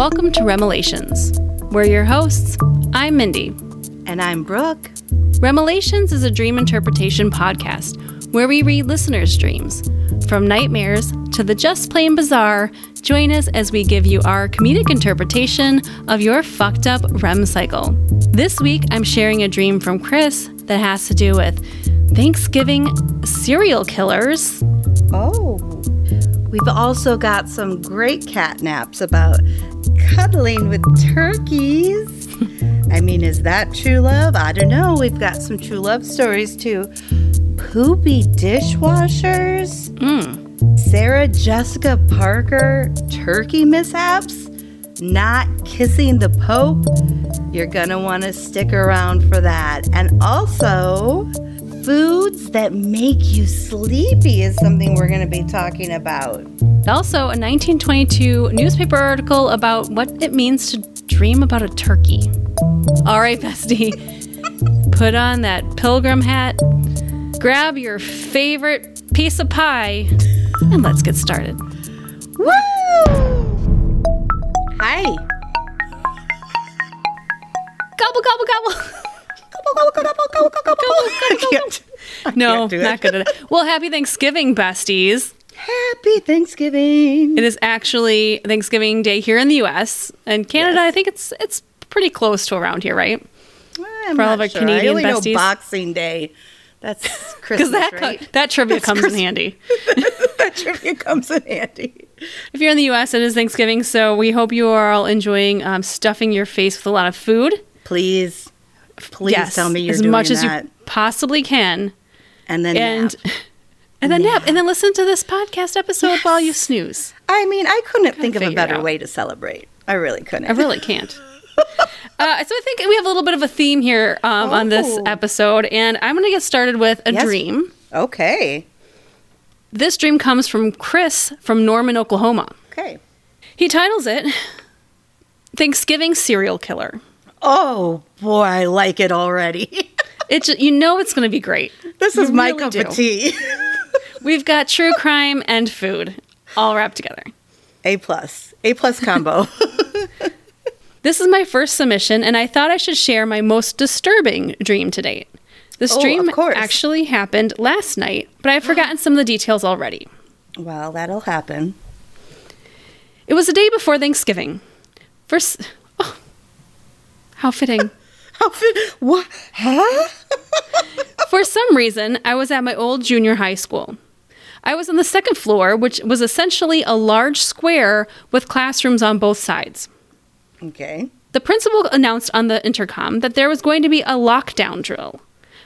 Welcome to Remelations. We're your hosts. I'm Mindy. And I'm Brooke. Remelations is a dream interpretation podcast where we read listeners' dreams. From nightmares to the just plain bizarre, join us as we give you our comedic interpretation of your fucked up REM cycle. This week, I'm sharing a dream from Chris that has to do with Thanksgiving serial killers. Oh. We've also got some great cat naps about cuddling with turkeys. I mean, is that true love? I don't know. We've got some true love stories too. Poopy dishwashers. Mm. Sarah Jessica Parker turkey mishaps. Not kissing the Pope. You're gonna want to stick around for that. And also, foods that make you sleepy is something we're gonna be talking about. Also, a 1922 newspaper article about what it means to dream about a turkey. All right, bestie, put on that pilgrim hat, grab your favorite piece of pie, and let's get started. Woo! Hi. Gobble, gobble, gobble. I can't, I No, can't do not good at it. Well, happy Thanksgiving, besties. Happy Thanksgiving. It is actually Thanksgiving Day here in the U.S. and Canada. I think it's it's pretty close to around here, right? I'm for all of our sure. Canadian I only besties. know Boxing Day. That's Because Christmas, that co- right? that trivia That's comes in handy. that trivia comes in handy. If you're in the U.S., it is Thanksgiving, so we hope you are all enjoying um, stuffing your face with a lot of food. Please, please yes, tell me you're as doing much as that. you possibly can, and then and nap. and then nap, and then listen to this podcast episode while you snooze. I mean, I couldn't think of a better way to celebrate. I really couldn't. I really can't. Uh, so I think we have a little bit of a theme here um, on this Oh. episode, and I'm going to get started with a Yes. dream. Okay. This dream comes from Chris from Norman, Oklahoma. Okay. He titles it Thanksgiving Serial Killer. Oh boy, I like it already. It you know it's going to be great. this You is my really cup do. of tea. We've got true crime and food all wrapped together. A plus. A plus combo. This is my first submission, and I thought I should share my most disturbing dream to date. This Oh, dream actually happened last night, but I've forgotten some of the details already. well, that'll happen. It was the day before Thanksgiving. First, oh, how fitting. How fit- what? Huh? For some reason, I was at my old junior high school. I was on the second floor, which was essentially a large square with classrooms on both sides. Okay. The principal announced on the intercom that there was going to be a lockdown drill.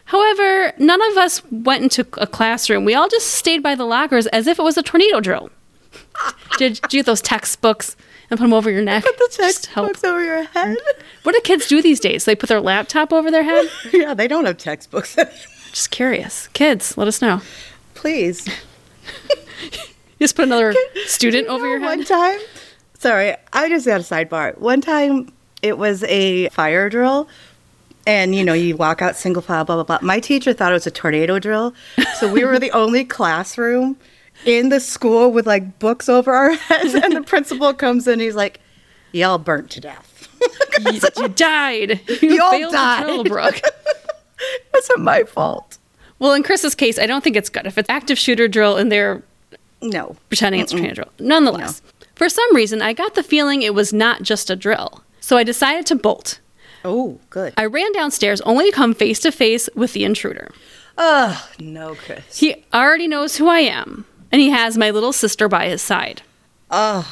However, none of us went into a classroom. We all just stayed by the lockers as if it was a tornado drill. Did, did you get those textbooks and put them over your neck? Put the textbooks over your head. What do kids do these days? They put their laptop over their head? yeah, they don't have textbooks. Just curious. Kids, let us know. Please. You just put another student over your head. One time, sorry, I just got a sidebar. One time, it was a fire drill, and you know, you walk out single file, blah blah blah. My teacher thought it was a tornado drill, so we were the only classroom in the school with like books over our heads, and the principal comes in, he's like, "Y'all burnt to death." You, you died. You, You all failed died. Brooke. That's not my fault. Well, in Chris's case, I don't think it's good. If it's active shooter drill and they're No. pretending it's a tornado drill. Nonetheless, for some reason, I got the feeling it was not just a drill. So I decided to bolt. Oh, good. I ran downstairs only to come face to face with the intruder. Oh no, Chris. He already knows who I am, and he has my little sister by his side. Oh,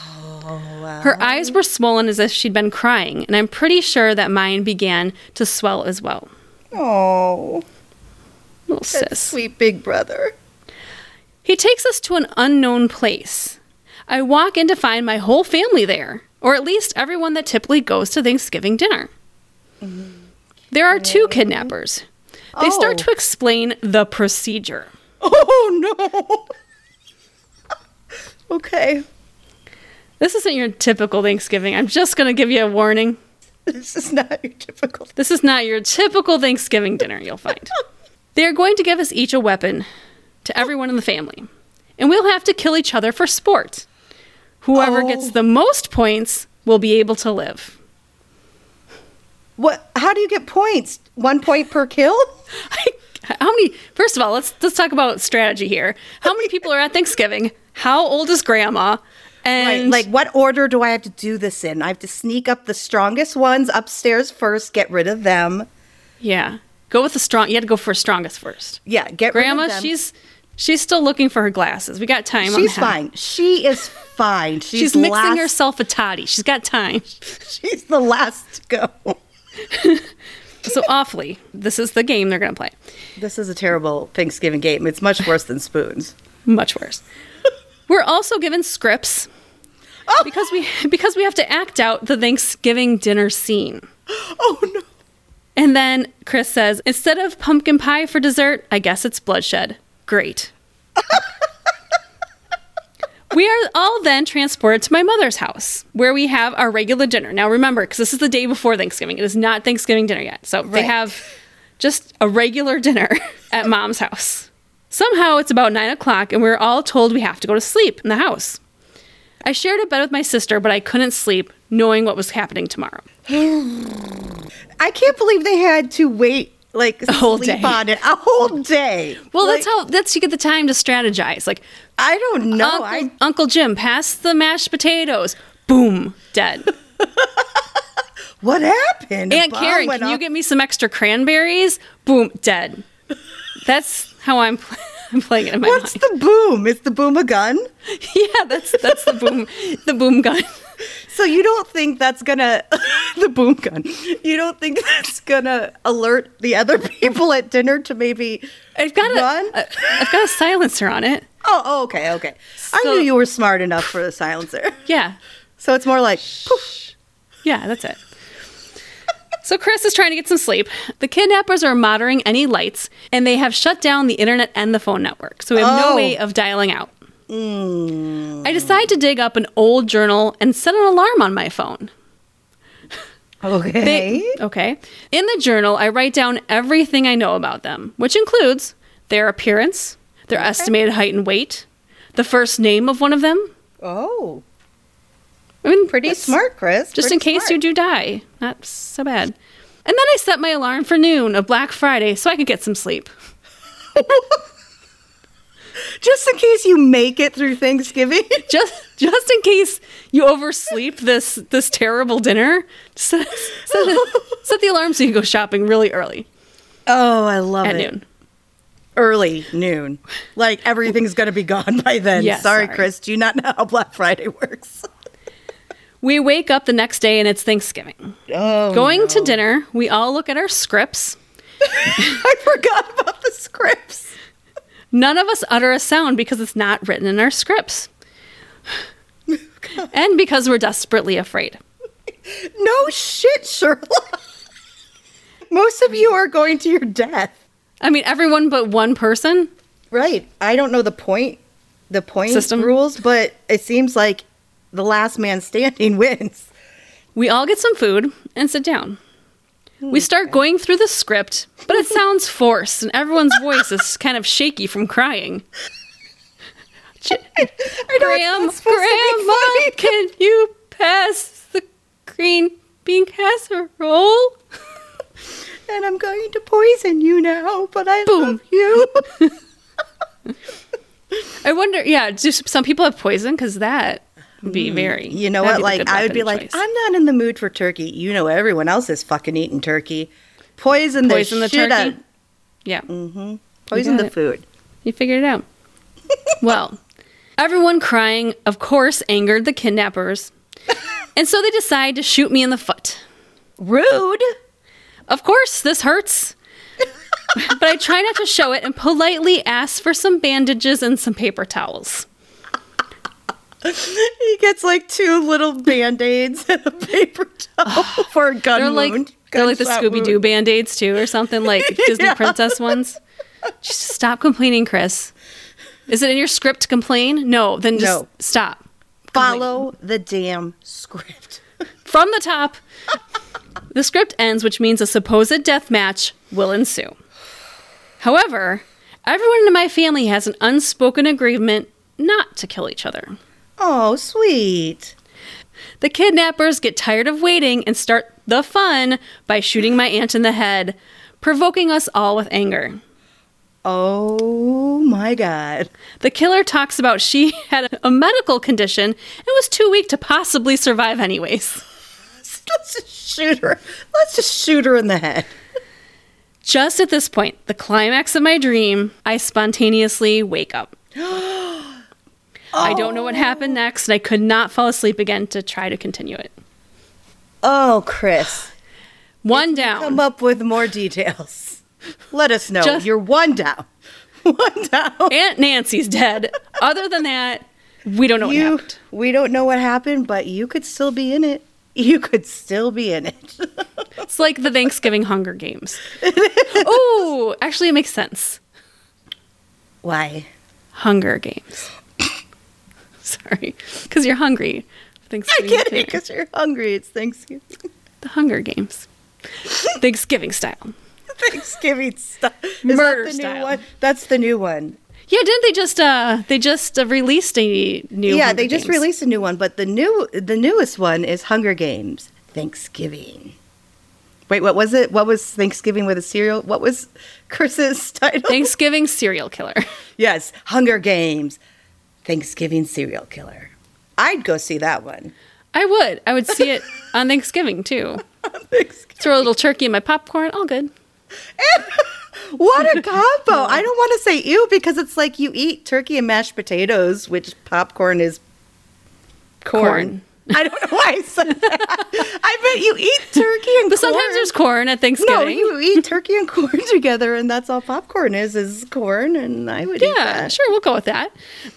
wow. Her eyes were swollen as if she'd been crying, and I'm pretty sure that mine began to swell as well. Oh, Little sis. sweet big brother. He takes us to an unknown place. I walk in to find my whole family there, or at least everyone that typically goes to Thanksgiving dinner. There are two kidnappers. They start Oh. to explain the procedure. Oh no. okay. This isn't your typical Thanksgiving. I'm just going to give you a warning. This is not your typical. This is not your typical Thanksgiving dinner you'll find. They are going to give us each a weapon to everyone in the family, and we'll have to kill each other for sport. Whoever Oh. gets the most points will be able to live. What? How do you get points? One point per kill? How many? First of all, let's let's talk about strategy here. How many people are at Thanksgiving? How old is Grandma? And Right. Like, what order do I have to do this in? I have to sneak up the strongest ones upstairs first, get rid of them. yeah, go with the strong. You had to go for strongest first. Yeah, get Grandma, rid of them. she's she's still looking for her glasses. We got time. she's fine. She is fine. She's, She's mixing last, herself a toddy. She's got time. She's the last to go. So awfully, this is the game they're gonna play. This is a terrible Thanksgiving game. It's much worse than spoons. Much worse. We're also given scripts Oh. because we because we have to act out the Thanksgiving dinner scene. Oh no. And then Chris says, instead of pumpkin pie for dessert, I guess it's bloodshed. Great. we are all then transported to my mother's house where we have our regular dinner. Now remember, because this is the day before Thanksgiving, it is not Thanksgiving dinner yet. So they have just a regular dinner at mom's house. Somehow it's about nine o'clock and we're all told we have to go to sleep in the house. I shared a bed with my sister, but I couldn't sleep knowing what was happening tomorrow. I can't believe they had to wait like a whole day. on it a whole day. Well, Like, that's how that's you get the time to strategize. Like I don't know. Uncle, I Uncle Jim, pass the mashed potatoes. Boom, dead. what happened? Aunt Karen, can you get me some extra cranberries? Boom, dead. That's how I'm, I'm playing it in my What's mind. the boom? Is the boom a gun? yeah, that's that's the boom, the boom gun. So you don't think that's gonna the boom gun? You don't think that's gonna alert the other people at dinner to maybe I've got run? a, I've got a silencer on it. oh, oh, okay, okay. I knew you were smart enough for the silencer. Yeah, So it's more like poof. yeah, that's it. So Chris is trying to get some sleep. The kidnappers are monitoring any lights, and they have shut down the internet and the phone network. So we have no Oh. way of dialing out. Mm. I decide to dig up an old journal and set an alarm on my phone. Okay. They- okay. In the journal, I write down everything I know about them, which includes their appearance, their estimated height and weight, the first name of one of them. oh, I mean, pretty smart, Chris. Just Pretty in case you do die. Not so bad. And then I set my alarm for noon of Black Friday so I could get some sleep. Just in case you make it through Thanksgiving. Just just in case you oversleep this this terrible dinner, set, set, the, set the alarm so you can go shopping really early oh, I love at it. noon. Early noon. Like everything's gonna be gone by then. Yes, sorry, sorry. Chris. Do you not know how Black Friday works? We wake up the next day and it's Thanksgiving. Oh, Going to dinner, we all look at our scripts. I forgot about the scripts. None of us utter a sound because it's not written in our scripts. and because we're desperately afraid. No shit, Sherlock. Most of you are going to your death. I mean, everyone but one person. Right. I don't know the point, the point System? rules, but it seems like the last man standing wins. We all get some food and sit down. We hmm. start going through the script, but it sounds forced and everyone's voice is kind of shaky from crying. J- I Graham, Grandma, can you pass the green bean casserole? And I'm going to poison you now, but I Boom. love you. I wonder, yeah, just some people have poison because that be mm, very. you know what? Like, I would be like, choice. I'm not in the mood for turkey. You know, everyone else is fucking eating turkey. Poison, Poison the, the turkey? out- yeah. Mm-hmm. Poison the it. food. You figured it out. well, everyone crying, of course, angered the kidnappers. and so they decide to shoot me in the foot. Rude. Of course, this hurts. but I try not to show it and politely ask for some bandages and some paper towels. He gets like two little band aids and a paper towel for a gun They're like wound. they're like the Scooby Doo band aids too, or something like Disney Yeah. princess ones. Just stop complaining, Chris. Is it in your script to complain? No, then just No. stop. Follow the damn script. From the top, the script ends, which means a supposed death match will ensue. However, everyone in my family has an unspoken agreement not to kill each other. Oh, sweet. The kidnappers get tired of waiting and start the fun by shooting my aunt in the head, provoking us all with anger. Oh my God. The killer talks about she had a medical condition and was too weak to possibly survive, anyways. Let's just shoot her. Let's just shoot her in the head. Just at this point, the climax of my dream, I spontaneously wake up. I don't know what happened next, and I could not fall asleep again to try to continue it. Oh, Chris. One down. Come up with more details. Let us know. Just- You're one down. One down. Aunt Nancy's dead. Other than that, we don't know what you, happened. we don't know what happened, but you could still be in it. You could still be in it. It's like the Thanksgiving Hunger Games. oh, actually, it makes sense. Why? Hunger Games. Sorry, because you're hungry. I Thanksgiving get it because you're hungry. It's Thanksgiving. The Hunger Games. Thanksgiving style. Thanksgiving. Is Murder that the style. new one? That's the new one. Yeah, didn't they just uh they just uh, released a new one? yeah, Hunger they just Games? released a new one, but the new the newest one is Hunger Games Thanksgiving. Wait, what was it? What was Thanksgiving with a cereal? What was Chris's title? Thanksgiving serial killer. yes, Hunger Games Thanksgiving serial killer. I'd go see that one. I would. I would see it on Thanksgiving too. Throw a little turkey in my popcorn. All good. What a combo! I don't want to say ew because it's like you eat turkey and mashed potatoes, which popcorn is corn. Corn. I don't know why I said that. I bet you eat turkey and But corn. sometimes there's corn at Thanksgiving. no, you eat turkey and corn together, and that's all popcorn is is corn, and I would eat yeah, sure, we'll go with that.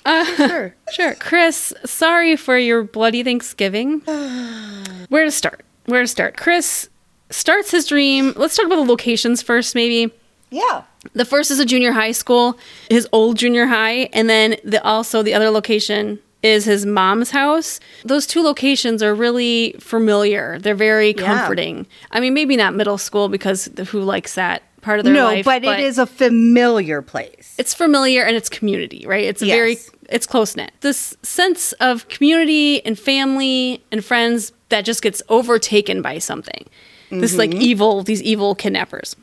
Uh, Sure. Sure. Chris, sorry for your bloody Thanksgiving. Where to start? Where to start? Chris starts his dream. Let's talk about the locations first, maybe. Yeah. The first is a junior high school, his old junior high, and then the also the other location is his mom's house. Those two locations are really familiar. They're very Yeah. comforting. I mean, maybe not middle school because who likes that part of their No, life? No, but, it is a familiar place. it's familiar and it's community, right? It's a very it's close knit. This sense of community and family and friends that just gets overtaken by something. This like mm-hmm. evil, these evil kidnappers.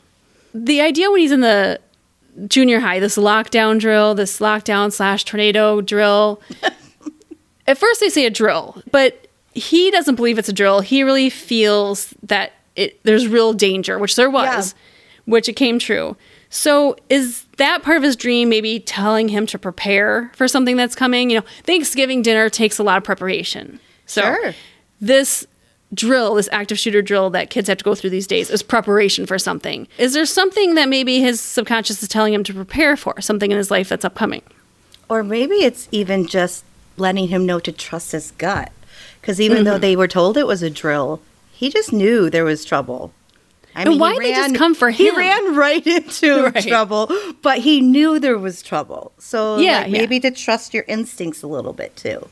The idea when he's in the junior high, this lockdown drill, this lockdown slash tornado drill. at first they say a drill, but he doesn't believe it's a drill. He really feels that it there's real danger, which there was, which it came true. So is that part of his dream maybe telling him to prepare for something that's coming? You know, Thanksgiving dinner takes a lot of preparation. So Sure. this drill, this active shooter drill that kids have to go through these days is preparation for something. Is there something that maybe his subconscious is telling him to prepare for, something in his life that's upcoming? Or maybe it's even just letting him know to trust his gut. Because even though they were told it was a drill, he just knew there was trouble. I And he why'd they just come for him? He ran right into Right. trouble, but he knew there was trouble. So Yeah, like, yeah. maybe to trust your instincts a little bit too.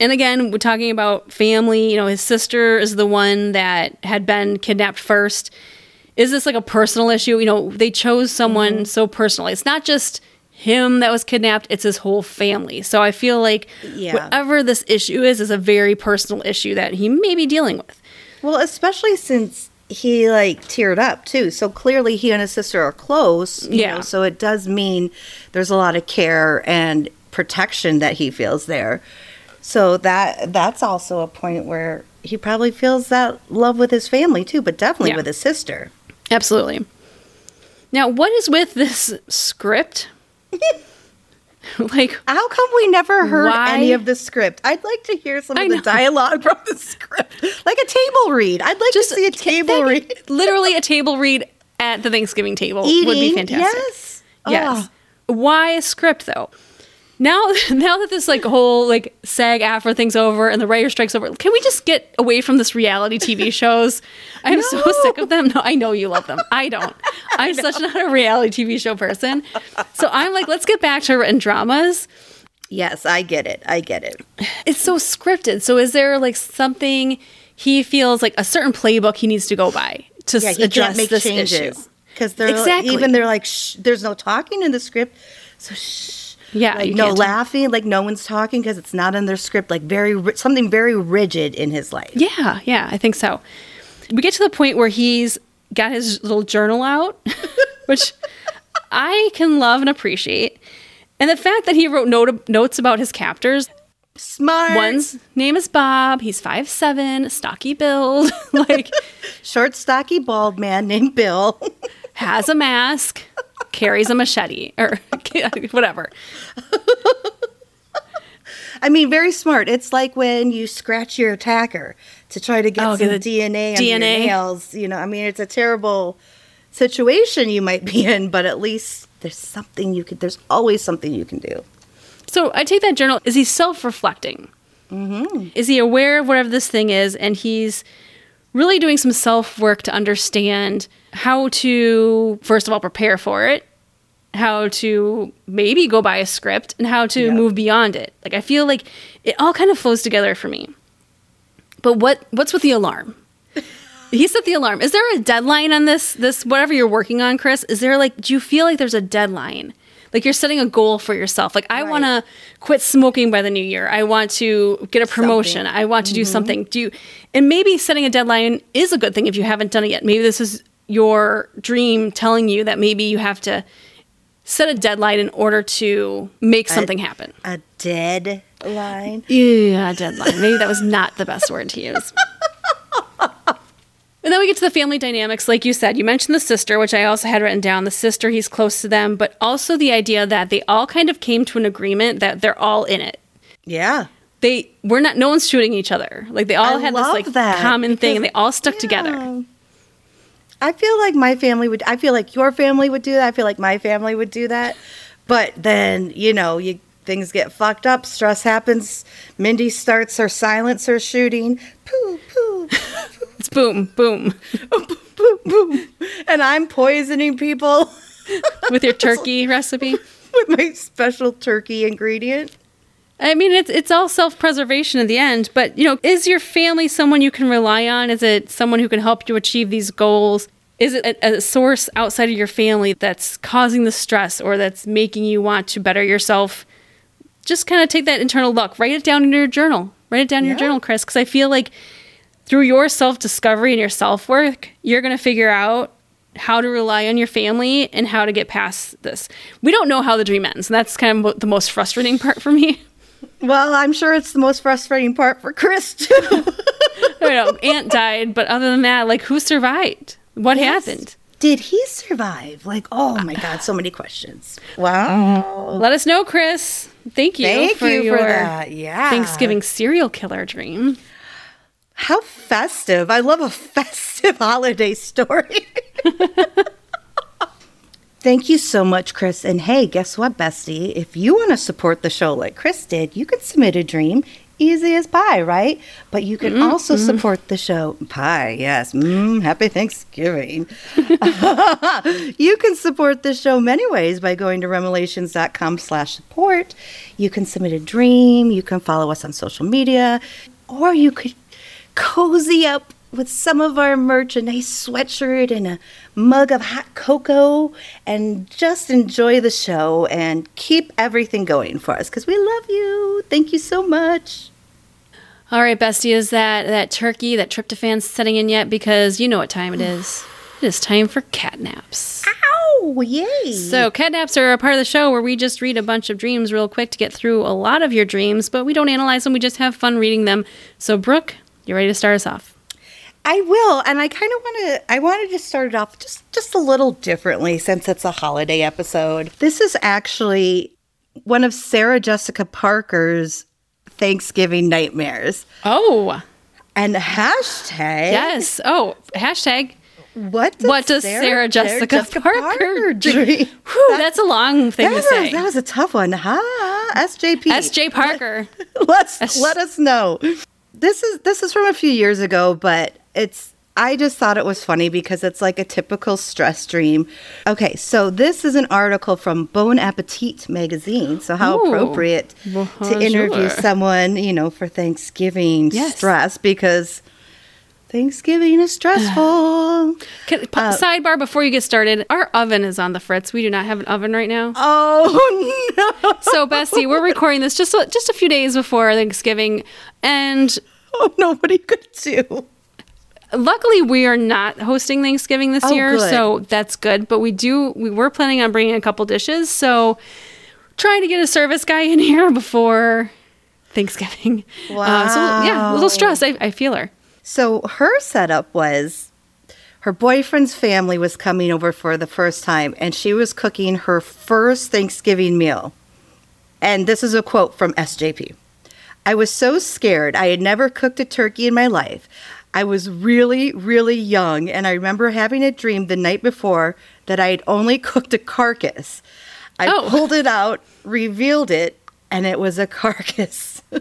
And again, we're talking about family. You know, his sister is the one that had been kidnapped first. Is this like a personal issue? You know, they chose someone Mm-hmm. so personally. It's not just him that was kidnapped, it's his whole family. So I feel like Yeah. whatever this issue is, is a very personal issue that he may be dealing with. Well, especially since he like teared up too. So clearly he and his sister are close. you Yeah. know, so it does mean there's a lot of care and protection that he feels there. So that that's also a point where he probably feels that love with his family too, but definitely Yeah. with his sister. Absolutely. Now, what is with this script? like, How come we never heard Why- any of the script? I'd like to hear some of the dialogue from the script, like a table read. I'd like just to see a table read. literally a table read at the Thanksgiving table would be fantastic. Yes. Yes. Oh. Why a script though? Now, now that this like whole like SAG-AFTRA thing's over and the writer strikes over, can we just get away from this reality TV shows? I'm so sick of them. No, I know you love them. I don't. I'm such not a reality TV show person. So I'm like, let's get back to written dramas. Yes, I get it. I get it. It's so scripted. So is there like something he feels like a certain playbook he needs to go by to Yeah, he address can't make this changes issue? because they're Exactly. even they're like there's no talking in the script, so shh. Yeah, like no laughing, like no one's talking because it's not in their script. Like very something very rigid in his life. Yeah, yeah, I think so. We get to the point where he's got his little journal out, which I can love and appreciate. And the fact that he wrote note- notes about his captors. Smart. One's name is Bob. He's five seven, stocky build, like short, stocky, bald man named Bill. has a mask, carries a machete, or whatever. I mean, very smart. It's like when you scratch your attacker to try to get Oh, some get the DNA on your DNA. nails. You know, I mean, it's a terrible situation you might be in, but at least there's something you could. There's always something you can do. So I take that journal. Is he self reflecting? Mm-hmm. Is he aware of whatever this thing is? And he's really doing some self work to understand how to, first of all, prepare for it, how to maybe go by a script, and how to Yeah. move beyond it. Like, I feel like it all kind of flows together for me. But what what's with the alarm? He set the alarm. Is there a deadline on this? This whatever you're working on, Chris? Is there like? Do you feel like there's a deadline? Like you're setting a goal for yourself. Like I Right. want to quit smoking by the new year. I want to get a promotion. Something. I want to do mm-hmm. something. Do you? And maybe setting a deadline is a good thing if you haven't done it yet. Maybe this is your dream telling you that maybe you have to set a deadline in order to make something happen. A dead line. Yeah, deadline. Maybe that was not the best word to use. And then we get to the family dynamics. Like you said, you mentioned the sister, which I also had written down. The sister, he's close to them, but also the idea that they all kind of came to an agreement that they're all in it. Yeah. They we're not. No one's shooting each other. Like they all I had this like common thing, and they all stuck together. I feel like my family would. I feel like your family would do that. I feel like my family would do that. But then you know, you things get fucked up. Stress happens. Mindy starts her silencer shooting. Poo poo It's boom, boom, boom boom, and I'm poisoning people with your turkey recipe. with my special turkey ingredient. I mean, it's it's all self preservation in the end. But you know, is your family someone you can rely on? Is it someone who can help you achieve these goals? Is it a, a source outside of your family that's causing the stress or that's making you want to better yourself? Just kind of take that internal look. Write it down in your journal. Write it down in your journal, Chris, because I feel like through your self discovery and your self work, you're going to figure out how to rely on your family and how to get past this. We don't know how the dream ends, and that's kind of the most frustrating part for me. Well, I'm sure it's the most frustrating part for Chris too. I know aunt died, but other than that, like who survived? What Yes. happened? Did he survive? Like, oh my God, so many questions. Wow. Let us know, Chris. Thank you Thank for you your for that. Yeah. Thanksgiving serial killer dream. How festive. I love a festive holiday story. Thank you so much, Chris. And hey, guess what, bestie? If you want to support the show like Chris did, you can submit a dream. Easy as pie, right? But you can also support the show. Pie, yes. Mm, happy Thanksgiving. you can support the show many ways by going to remelations.com slash support. You can submit a dream. You can follow us on social media. Or you could cozy up with some of our merch, a nice sweatshirt and a mug of hot cocoa, and just enjoy the show and keep everything going for us because we love you. Thank you so much. All right, bestie, is that that turkey, that tryptophan setting in yet? Because you know what time it is. It is time for cat naps. Ow! Yay! So, cat naps are a part of the show where we just read a bunch of dreams real quick to get through a lot of your dreams, but we don't analyze them. We just have fun reading them. So, Brooke, you ready to start us off? I will, and I kind of want to. I wanted to start it off just just a little differently since it's a holiday episode. This is actually one of Sarah Jessica Parker's Thanksgiving nightmares, Oh, and hashtag yes. Oh, hashtag. What does, What does Sarah Jessica Parker dream? Whew, that's a long thing That to was, say. that was a tough one. Ha, SJP. S.J. Parker. Let's let us know. This is this is from a few years ago, but it's I just thought it was funny because it's like a typical stress dream. Okay, so this is an article from Bon Appetit magazine. So how Ooh. appropriate to interview someone, you know, for Thanksgiving Yes. stress because Thanksgiving is stressful. Can, p- Uh, sidebar before you get started. Our oven is on the fritz. We do not have an oven right now. oh no! So, Bessie, we're recording this just a, just a few days before Thanksgiving, and Oh, nobody could do. luckily we are not hosting Thanksgiving this Oh, year, good. so that's good. But we do we were planning on bringing a couple dishes, so trying to get a service guy in here before Thanksgiving. Uh, so yeah, a little Wow. stressed. I, I feel her. So her setup was her boyfriend's family was coming over for the first time, and she was cooking her first Thanksgiving meal. And this is a quote from SJP. I was so scared. I had never cooked a turkey in my life. I was really, really young, and I remember having a dream the night before that I had only cooked a carcass. I Oh. pulled it out, revealed it, and it was a carcass.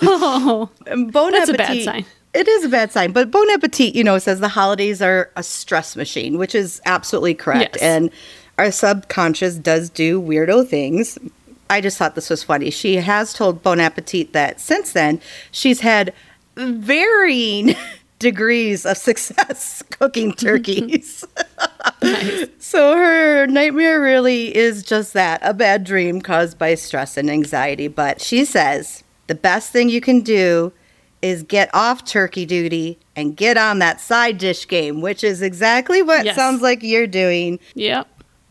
Oh, Bon That's a bad appetit- sign. It is a bad sign, but Bon Appetit, you know, says the holidays are a stress machine, which is absolutely correct. Yes. And our subconscious does do weirdo things. I just thought this was funny. She has told Bon Appetit that since then she's had varying degrees of success cooking turkeys. So her nightmare really is just that a bad dream caused by stress and anxiety. But she says the best thing you can do is get off turkey duty and get on that side dish game, which is exactly what Yes. sounds like you're doing. yep.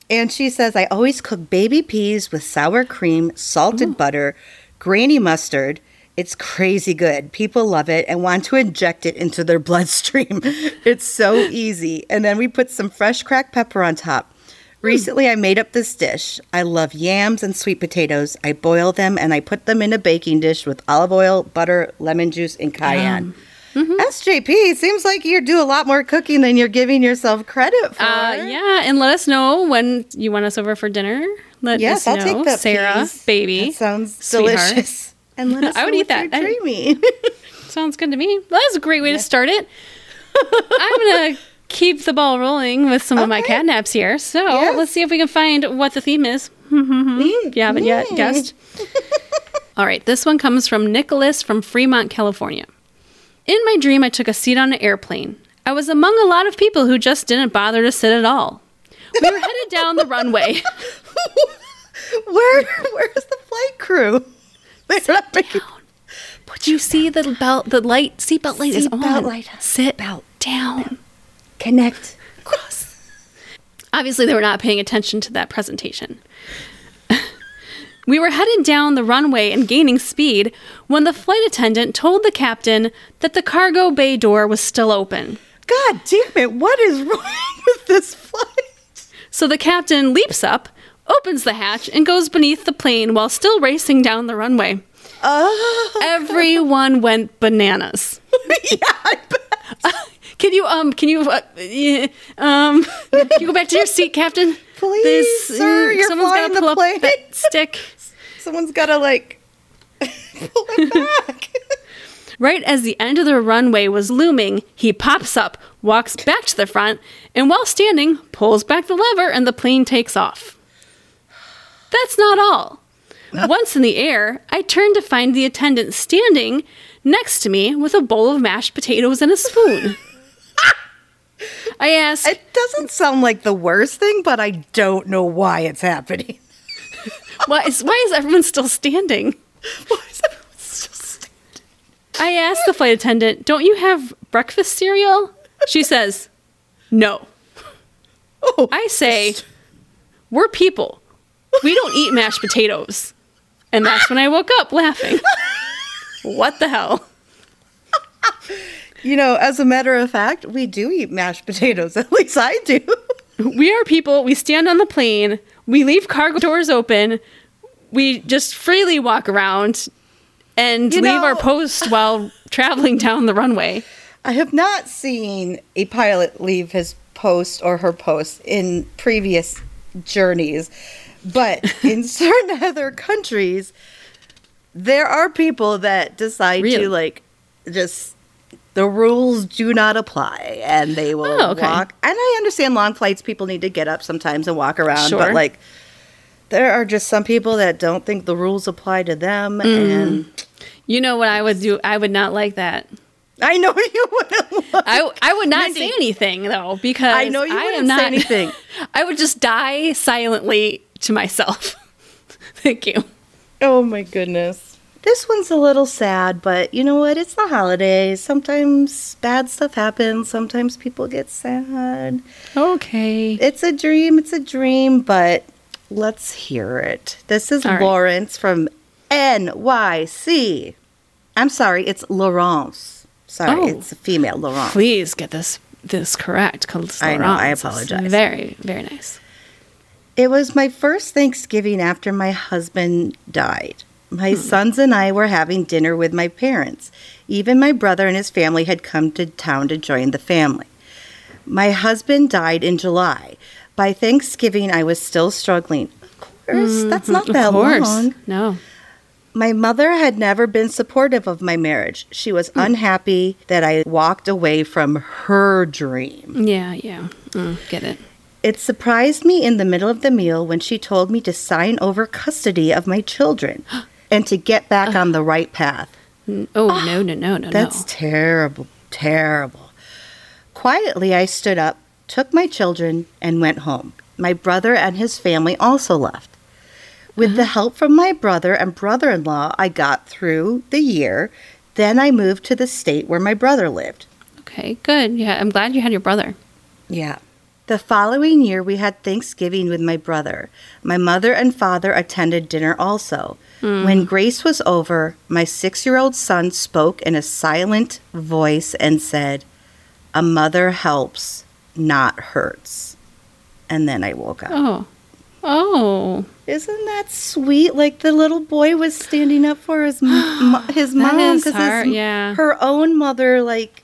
And she says, I always cook baby peas with sour cream, salted mm. butter, granny mustard. It's crazy good. People love it and want to inject it into their bloodstream. it's so easy. And then we put some fresh cracked pepper on top. Hmm. Recently, I made up this dish. I love yams and sweet potatoes. I boil them and I put them in a baking dish with olive oil, butter, lemon juice, and cayenne. SJP, seems like you do a lot more cooking than you're giving yourself credit for. Uh, yeah, and let us know when you want us over for dinner. Let Yes, us I'll know, take that. Sarah, please. baby. That sounds sweetheart. delicious. And let us I would eat that. I- Sounds good to me. Well, that's a great way to start it. I'm gonna keep the ball rolling with some of my Okay. catnaps here. So Yes. let's see if we can find what the theme is. if you haven't yet guessed. All right, this one comes from Nicholas from Fremont, California. In my dream, I took a seat on an airplane. I was among a lot of people who just didn't bother to sit at all. We were headed down the runway. Where where's the flight crew? They're not making But you see the belt, the light, seatbelt light is Seatbelt on. light. Sit Belt. down. connect. Cross. Obviously, they were not paying attention to that presentation. We were headed down the runway and gaining speed when the flight attendant told the captain that the cargo bay door was still open. God damn it! What is wrong with this flight? So the captain leaps up, opens the hatch, and goes beneath the plane while still racing down the runway. Oh, Everyone went bananas. yeah. I bet. Can you um can you uh, yeah, um can you go back to your seat, Captain? Please, sir, you're someone's flying gotta the pull up plane. that stick. Someone's gotta like pull it back. Right as the end of the runway was looming, he pops up, walks back to the front, and while standing, pulls back the lever and the plane takes off. That's not all. Once in the air, I turned to find the attendant standing next to me with a bowl of mashed potatoes and a spoon. I asked, it doesn't sound like the worst thing, but I don't know why it's happening. why is, why is everyone still standing? Why is everyone still standing? I asked the flight attendant, Don't you have breakfast cereal? She says, No. Oh, I say, We're people. We don't eat mashed potatoes. And that's when I woke up laughing. What the hell? You know, as a matter of fact, we do eat mashed potatoes. At least I do. We are people. We stand on the plane. We leave cargo doors open. We just freely walk around and You leave our post while traveling down the runway. I have not seen a pilot leave his post or her post in previous journeys, but in certain other countries, there are people that decide Really? to like just the rules do not apply and they will Oh, okay. walk. And I understand long flights, people need to get up sometimes and walk around, Sure. but like there are just some people that don't think the rules apply to them Mm. and You know what I would do? I would not like that. I know you wouldn't. I, I would not Mindy. say anything though because I know you I wouldn't am not say anything. I would just die silently to myself. Thank you. Oh my goodness. This one's a little sad, but you know what? It's the holidays. Sometimes bad stuff happens. Sometimes people get sad. Okay. It's a dream. It's a dream, but let's hear it. This is right. Lawrence from NYC. I'm sorry, it's Laurence. Sorry, Oh. it's a female, Laurence. Please get this this correct. 'cause I know, I apologize. Very very nice. It was my first Thanksgiving after my husband died. My Hmm. sons and I were having dinner with my parents. Even my brother and his family had come to town to join the family. My husband died in July. By Thanksgiving, I was still struggling. Of course, that's not that of course. long. No. My mother had never been supportive of my marriage. She was Hmm. unhappy that I walked away from her dream. Yeah, yeah. Mm, get it. It surprised me in the middle of the meal when she told me to sign over custody of my children and to get back on the right path. N- Oh, no, ah, no, no, no, That's no. terrible, terrible. Quietly, I stood up, took my children, and went home. My brother and his family also left. With the uh-huh. help from my brother and brother in law, I got through the year. Then I moved to the state where my brother lived. Okay, good. Yeah, I'm glad you had your brother. Yeah. The following year, we had Thanksgiving with my brother. My mother and father attended dinner also. Mm. When grace was over, my six year old son spoke in a silent voice and said, A mother helps, not hurts. And then I woke up. Oh. Oh. Isn't that sweet? Like the little boy was standing up for his m- his mom hard, yeah. her own mother like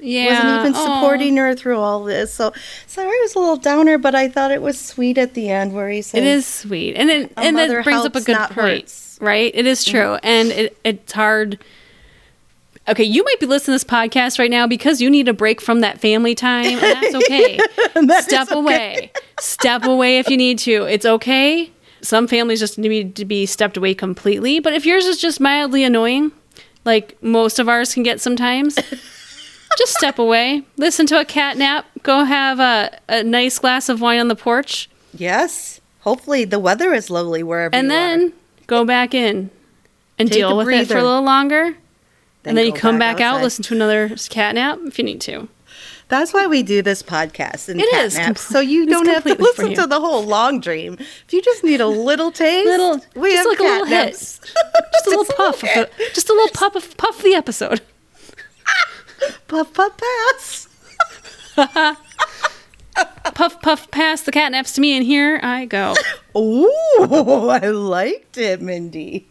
Yeah. wasn't even supporting her through all this. So sorry, it was a little downer, but I thought it was sweet at the end where he said, It is sweet, and it and that brings up a good point, hurts. right? It is true, mm-hmm. and it, it's hard. Okay, you might be listening to this podcast right now because you need a break from that family time, and that's okay. That Step okay. away. Step away if you need to. It's okay. Some families just need to be stepped away completely, but if yours is just mildly annoying, like most of ours can get sometimes, just step away. Listen to a cat nap. Go have a, a nice glass of wine on the porch. Yes. Hopefully the weather is lovely wherever and then go back in and Take deal a with it for a little longer. Then and then you come back, out, listen to another cat nap if you need to. That's why we do this podcast and It cat is naps, so you don't have to listen to the whole long dream. If you just need a little taste, Little- we just have like a cat little hit. Just a little puff, of the, just a little puff of puff the episode. puff puff pass. Puff puff pass the cat naps to me, and here I go. Ooh, I liked it, Mindy.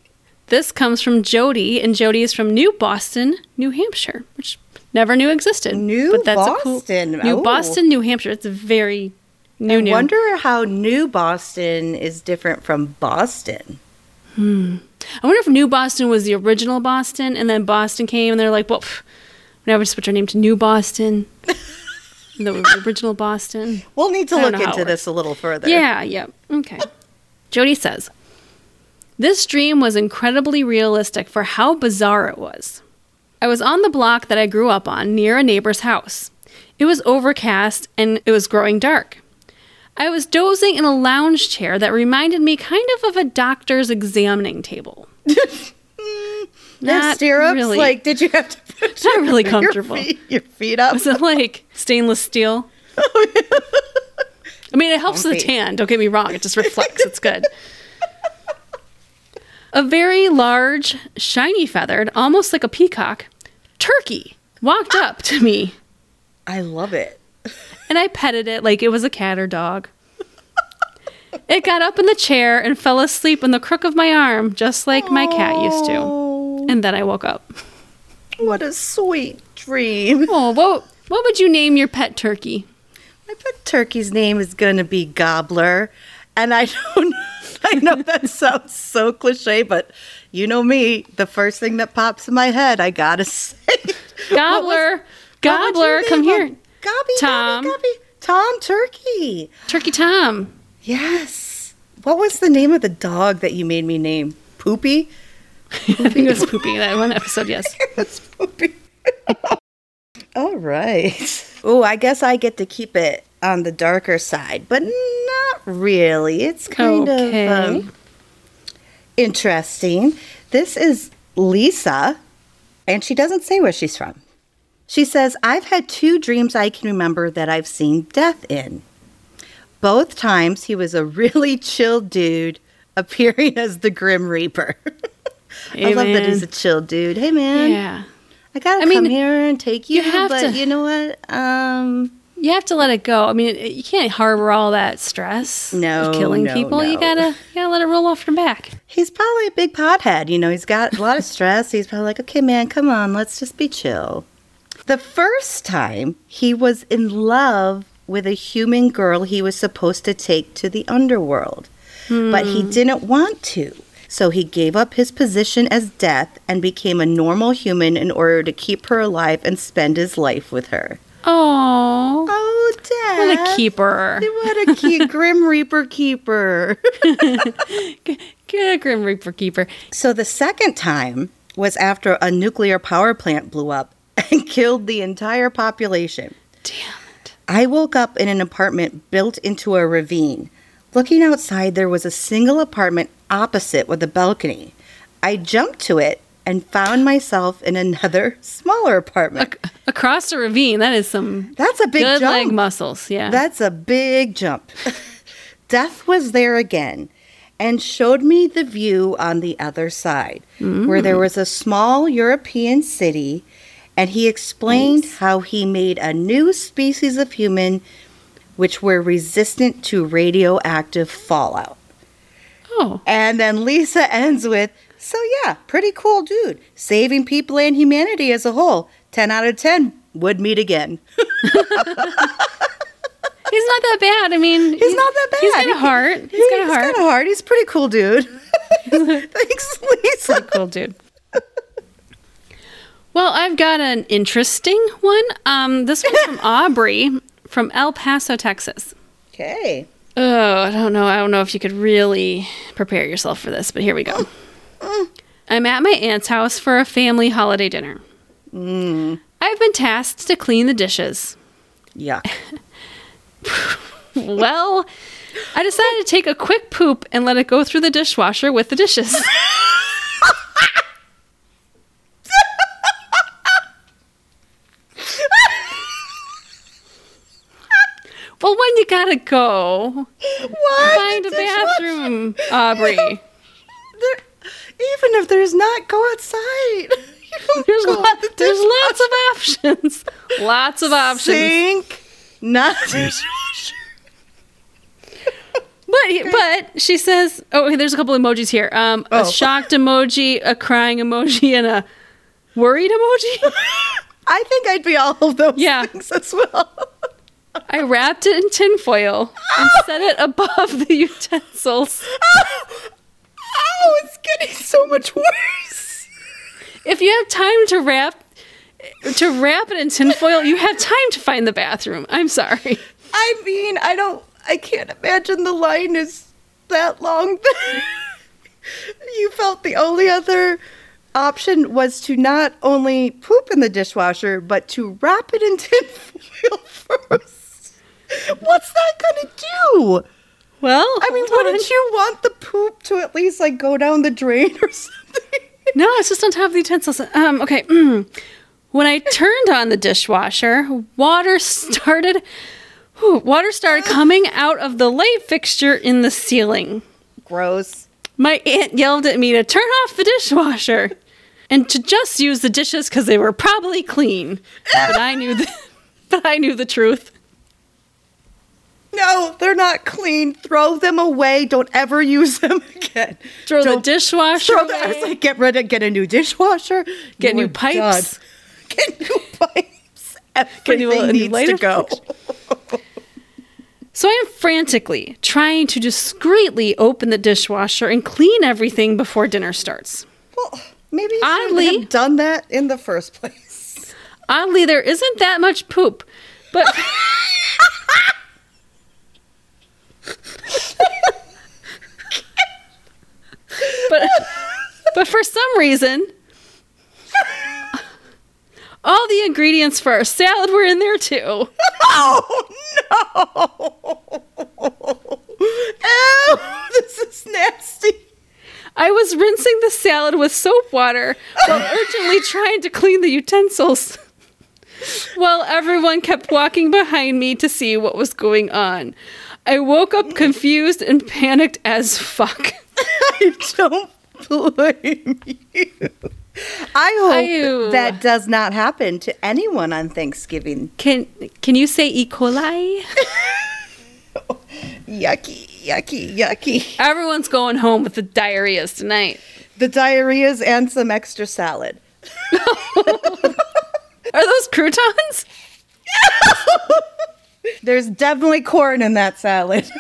This comes from Jody, and Jody is from New Boston, New Hampshire, which never knew existed. New A cool, Boston, New oh. Boston, New Hampshire. It's a very new, I new. wonder how New Boston is different from Boston. Hmm. I wonder if New Boston was the original Boston, and then Boston came, and they're like, well, pff, we just switch our name to New Boston. the original Boston. We'll need to look know how it into this a little further. Yeah, yeah. Okay. Jody says, This dream was incredibly realistic for how bizarre it was. I was on the block that I grew up on near a neighbor's house. It was overcast and it was growing dark. I was dozing in a lounge chair that reminded me kind of of a doctor's examining table. Have stirrups. really. Like, did you have to put Not really your comfortable. feet, your feet up? Was it like stainless steel? I mean, it helps with the tan. Don't get me wrong. It just reflects. It's good. A very large, shiny feathered, almost like a peacock, turkey walked up to me I love it. and I petted it like it was a cat or dog. It got up in the chair and fell asleep in the crook of my arm, just like my cat used to. Oh, And then I woke up. what a sweet dream. Oh, what, what would you name your pet turkey? My pet turkey's name is gonna be Gobbler, and I don't. I know that sounds so cliche, but you know me. The first thing that pops in my head, I gotta say, What was- Gobbler, Gobbler, come here. Gobby, Tom. Gobby, Gobby. Tom Turkey. Turkey Tom. Yes. What was the name of the dog that you made me name? Poopy. I think it was poopy that one episode, yes. It's Poopy. All right. Oh, I guess I get to keep it on the darker side, but not really. It's kind Okay. of um, interesting. This is Lisa, and she doesn't say where she's from. She says, I've had two dreams I can remember that I've seen death in. Both times he was a really chill dude appearing as the Grim Reaper. I Hey, love that he's a chill dude. Hey, man. Yeah. I gotta I mean, come here and take you, you have but to- you know what? Um, You have to let it go. I mean, you can't harbor all that stress No, of killing no, people. You gotta, you gotta let it roll off your back. he's probably a big pothead. You know, he's got a lot of stress. He's probably like, okay, man, come on, let's just be chill. The first time he was in love with a human girl he was supposed to take to the underworld, but he didn't want to. So he gave up his position as death and became a normal human in order to keep her alive and spend his life with her. Oh, Oh, Dad. what a keeper! What a key Grim Reaper keeper. Good Grim Reaper keeper. so the second time was after a nuclear power plant blew up and killed the entire population. Damn it! I woke up in an apartment built into a ravine. Looking outside, there was a single apartment opposite with a balcony. I jumped to it and found myself in another smaller apartment. Across the ravine, that is some That's a big good jump. leg muscles. Yeah. That's a big jump. Death was there again and showed me the view on the other side, where there mm. was a small European city, and he explained how he made a new species of human which were resistant to radioactive fallout. oh, And then Lisa ends with, So yeah, pretty cool dude. Saving people and humanity as a whole. 10 out of 10 would meet again. he's not that bad. I mean, He's not that bad. He's got a He- heart. He's got a heart. got a heart. He's a pretty cool dude. Thanks, Lisa. Pretty cool dude. Well, I've got an interesting one. Um, this one's from Aubrey from El Paso, Texas. Okay. Oh, I don't know. I don't know if you could really prepare yourself for this, but here we go. Mm. I'm at my aunt's house for a family holiday dinner. Mm. I've been tasked to clean the dishes. Yuck. Well, I decided to take a quick poop and let it go through the dishwasher with the dishes. well, when you gotta go, What? find a bathroom, Aubrey. There- even if there's not, go outside. There's, go lo- at the there's lots of options. Lots of options. Sink, not dishwasher. But but she says, oh, there's a couple emojis here. Um, Oh. a shocked emoji, a crying emoji, and a worried emoji. I think I'd be all of those Yeah. things as well. I wrapped it in tinfoil and set it above the utensils. Oh, it's getting so much worse. If you have time to wrap to wrap it in tinfoil, you have time to find the bathroom. I'm sorry. I mean, I don't, I can't imagine the line is that long. you felt the only other option was to not only poop in the dishwasher, but to wrap it in tinfoil first. What's that gonna do? Well, I mean, hold on. wouldn't you want the poop to at least like go down the drain or something? No, it's just on top of the utensils. Um, okay. When I turned on the dishwasher, water started whew, water started coming out of the light fixture in the ceiling. Gross. My aunt yelled at me to turn off the dishwasher and to just use the dishes because they were probably clean. But I knew the, but I knew the truth. No, they're not clean. Throw them away. Don't ever use them again. Throw the Don't- dishwasher Throw the, I was away. like, get rid of, get a new dishwasher, Get You new pipes. done. Get new pipes. Get new- uh, Everything a new needs to go. So I am frantically trying to discreetly open the dishwasher and clean everything before dinner starts. Well, maybe you should Oddly- have done that in the first place. Oddly, there isn't that much poop, but but but for some reason, all the ingredients for our salad were in there too. Oh no! Ew, this is nasty. I was rinsing the salad with soap water while urgently trying to clean the utensils. While everyone kept walking behind me to see what was going on. I woke up confused and panicked as fuck. I don't blame you. I hope Ew. Uh, that does not happen to anyone on Thanksgiving. Can can you say E. coli? Yucky, yucky, yucky. Everyone's going home with the diarrheas tonight. The diarrheas and some extra salad. Are those croutons? There's definitely corn in that salad.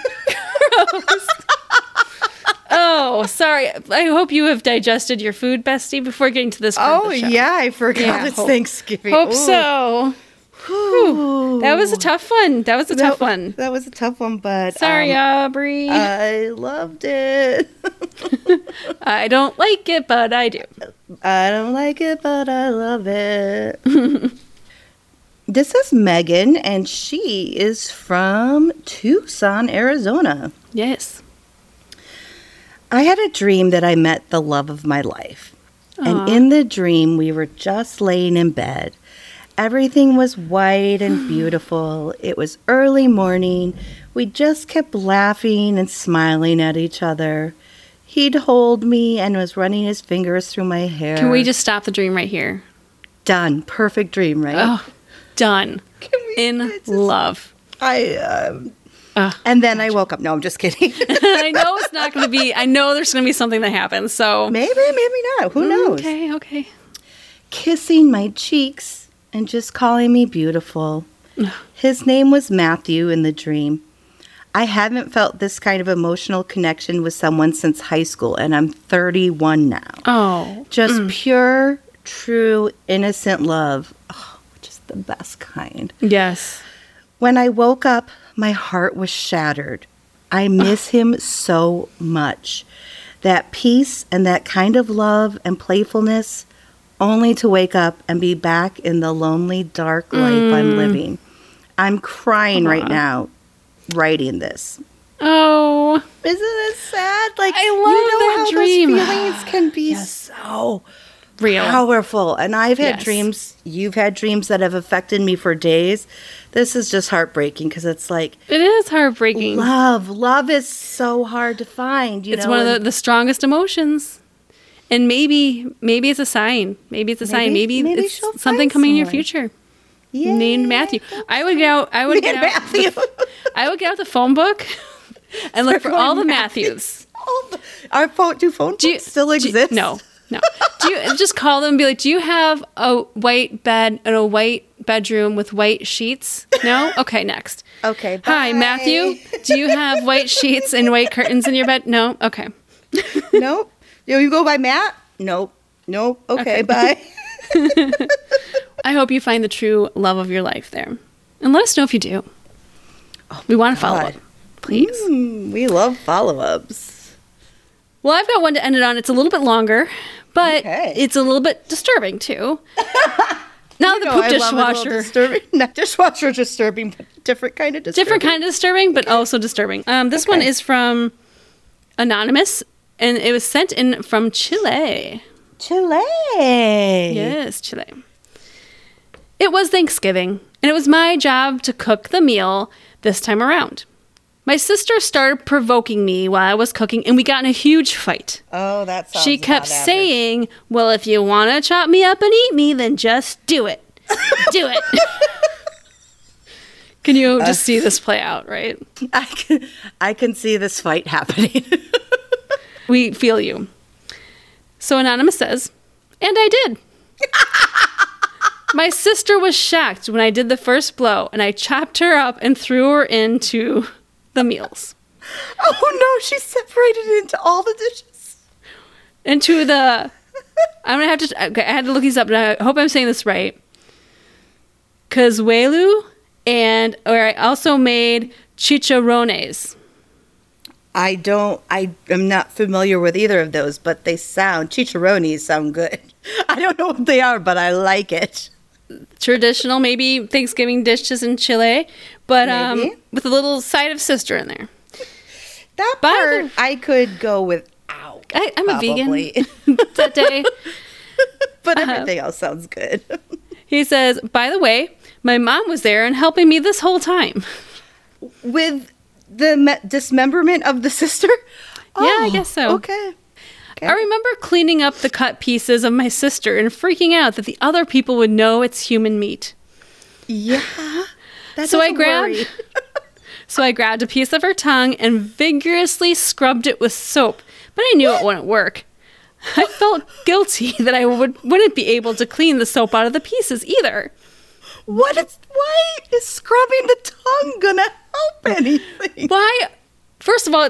Oh, sorry. I hope you have digested your food, Bestie, before getting to this part oh of the show. yeah, I forgot Yeah, it's hope- Thanksgiving. Hope Ooh. so. Ooh. That was a tough one. That was a tough one. That was a tough one, but Sorry, um, Aubrey. I loved it. I don't like it, but I do. I don't like it, but I love it. this is Megan, and she is from Tucson, Arizona. Yes. I had a dream that I met the love of my life. And in the dream, we were just laying in bed. Everything was white and beautiful. It was early morning. We just kept laughing and smiling at each other. He'd hold me and was running his fingers through my hair. Can we just stop the dream right here? done? Perfect dream, right? Oh, done. Can we- In just- love. I um, Ugh. and then I woke up. No, I'm just kidding. I know it's not going to be, I know there's going to be something that happens. So, maybe, maybe not. Who knows? Okay, okay. kissing my cheeks and just calling me beautiful. His name was Matthew in the dream. I haven't felt this kind of emotional connection with someone since high school, and I'm 31 now. Oh, Just pure, true, innocent love, oh, the best kind. yes. When I woke up, my heart was shattered. I miss him so much. That peace and that kind of love and playfulness, only to wake up and be back in the lonely, dark life I'm mm. living. I'm crying right now writing this. Oh, Isn't it sad? Like I you love know that how dream. those feelings can be Yes. so real. powerful. And I've had Yes. dreams. You've had dreams that have affected me for days. This is just heartbreaking because it's like It is heartbreaking. love. Love is so hard to find. You it's know, one of the, the strongest emotions. And maybe, maybe it's a sign. Maybe it's a sign. Maybe- Maybe, maybe it's something coming in your future. yeah. Named Matthew. I would get out. I would get out. Matthew. I would get out the phone book and look for all the Matthews. All the- Our phone, do phone Do you, books still exist? no, no. Do you just call them and be like, "Do you have a white bed and a white bedroom with white sheets?" No. Okay, next. Okay. Hi. Matthew. Do you have white sheets and white curtains in your bed? No. Okay. nope. You you go by Matt? Nope. Nope. Okay. Okay. Bye. I hope you find the true love of your life there, and let us know if you do. we want to follow up, please. Mm, we love follow-ups. Well, I've got one to end it on. It's a little bit longer, but Okay. it's a little bit disturbing too. now the No, poop I love a little dishwasher. Disturbing. Not dishwasher disturbing, but different kind of disturbing. different kind of disturbing, but also disturbing. Um, this one is from anonymous, and it was sent in from Chile. Chile. Yes, Chile. It was Thanksgiving, and it was my job to cook the meal this time around. My sister started provoking me while I was cooking, and we got in a huge fight. Oh, that sounds. she kept saying, Well, if you want to chop me up and eat me, then just do it. do it. Can you just uh, see this play out, right? I can, I can see this fight happening. We feel you. So Anonymous says, and I did. My sister was shocked when I did the first blow and I chopped her up and threw her into the meals. oh no, she separated it into all the dishes. Into the. I'm gonna have to. Okay, I had to look these up, and I hope I'm saying this right. Cazuela, and or I also made chicharrones. I don't. I am not familiar with either of those, but they sound chicharrones sound good. I don't know what they are, but I like it. Traditional, maybe Thanksgiving dishes in Chile, but um, with a little side of sister in there. That part the- I could go without. I, I'm a vegan that day. but Uh-huh. everything else sounds good. He says, "By the way, my mom was there and helping me this whole time." With the me- dismemberment of the sister? Yeah, I guess so. Oh, Okay. I remember cleaning up the cut pieces of my sister and freaking out that the other people would know it's human meat. Yeah. So I grabbed. So I grabbed a piece of her tongue and vigorously scrubbed it with soap, but I knew it wouldn't work. I felt guilty that I would, wouldn't be able to clean the soap out of the pieces either. What is why is scrubbing the tongue gonna help anything? Why? First of all,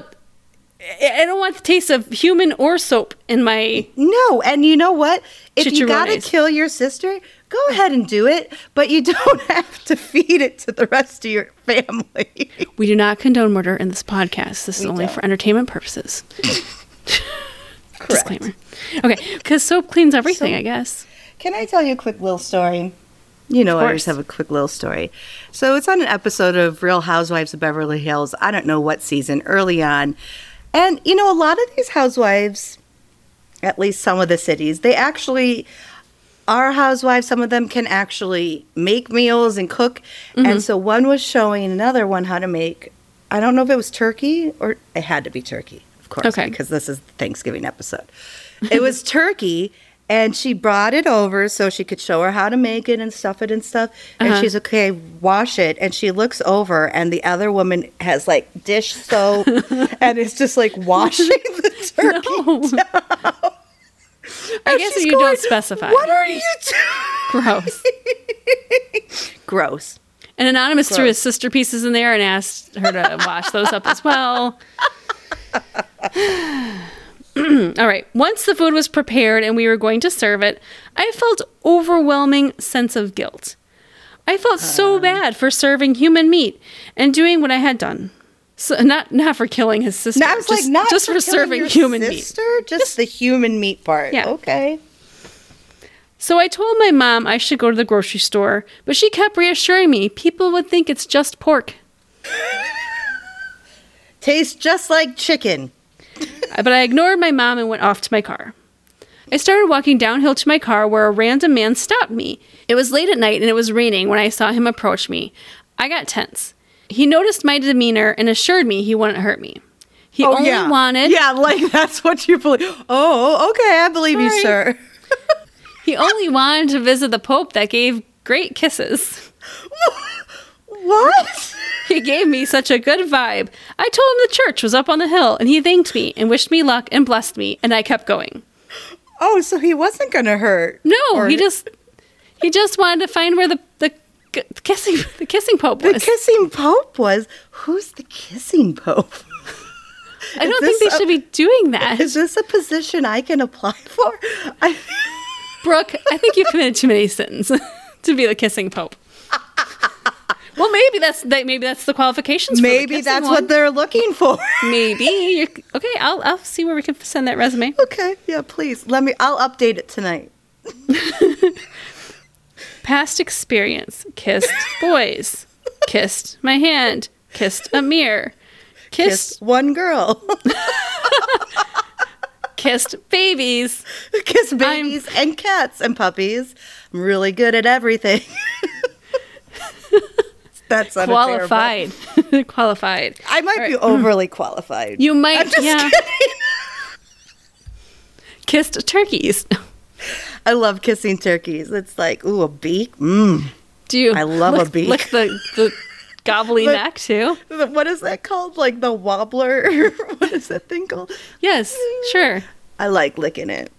I don't want the taste of human or soap in my. No, and you know what? If you gotta kill your sister, go ahead and do it, but you don't have to feed it to the rest of your family. We do not condone murder in this podcast. This is only don't. for entertainment purposes. Correct. Disclaimer. Okay, because soap cleans everything, I guess. Can I tell you a quick little story? You know, I always have a quick little story. So it's on an episode of Real Housewives of Beverly Hills. I don't know what season, early on. And, you know, a lot of these housewives, at least some of the cities, they actually are housewives. Some of them can actually make meals and cook. Mm-hmm. And so one was showing another one how to make, I don't know if it was turkey or it had to be turkey, of course, Okay. because this is the Thanksgiving episode. It was turkey. And she brought it over so she could show her how to make it and stuff it and stuff. And Uh-huh. she's okay, wash it. And she looks over, and the other woman has like dish soap, and it's just like washing the turkey. No. I And guess you going, don't specify. What are you doing? Gross. Gross. And Anonymous threw his sister pieces in there and asked her to wash those up as well. All right. Once the food was prepared and we were going to serve it, I felt overwhelming sense of guilt. I felt so uh. bad for serving human meat and doing what I had done. So not not for killing his sister. No, I was just, like, not just for, for, serving human sister, meat. just the human meat part. Yeah. Okay. So I told my mom I should go to the grocery store, but she kept reassuring me people would think it's just pork. Tastes just like chicken. but I ignored my mom and went off to my car. I started walking downhill to my car where a random man stopped me. It was late at night and it was raining when I saw him approach me. I got tense. He noticed my demeanor and assured me he wouldn't hurt me. He oh, only wanted Oh, Yeah, like that's what you believe. Oh, okay, I believe you, sir. he only wanted to visit the Pope that gave great kisses. what? He gave me such a good vibe. I told him the church was up on the hill and he thanked me and wished me luck and blessed me and I kept going. Oh, so he wasn't gonna hurt. No, Or- he just he just wanted to find where the the k- kissing the kissing pope was. The kissing pope was who's the kissing pope? I don't think they a- should be doing that. Is this a position I can apply for? I, Brooke, I think you've committed too many sins to be the kissing pope. Well, maybe that's that. Maybe that's the qualifications. for the maybe that's one. what they're looking for. Maybe you're, okay. I'll I'll see where we can send that resume. okay, yeah, please let me. I'll update it tonight. Past experience: kissed boys, kissed my hand, kissed a mirror, Kiss kissed one girl, kissed babies. kissed babies and cats and puppies. I'm really good at everything. That's Qualified, qualified. I might All be right. overly qualified. You might, yeah. Kissed turkeys. I love kissing turkeys. It's like, ooh, a beak. Mmm. Do you? I love a beak. Lick the the gobbly neck too. What is that called? Like the wobbler? what is that thing called? Yes, sure. I like licking it.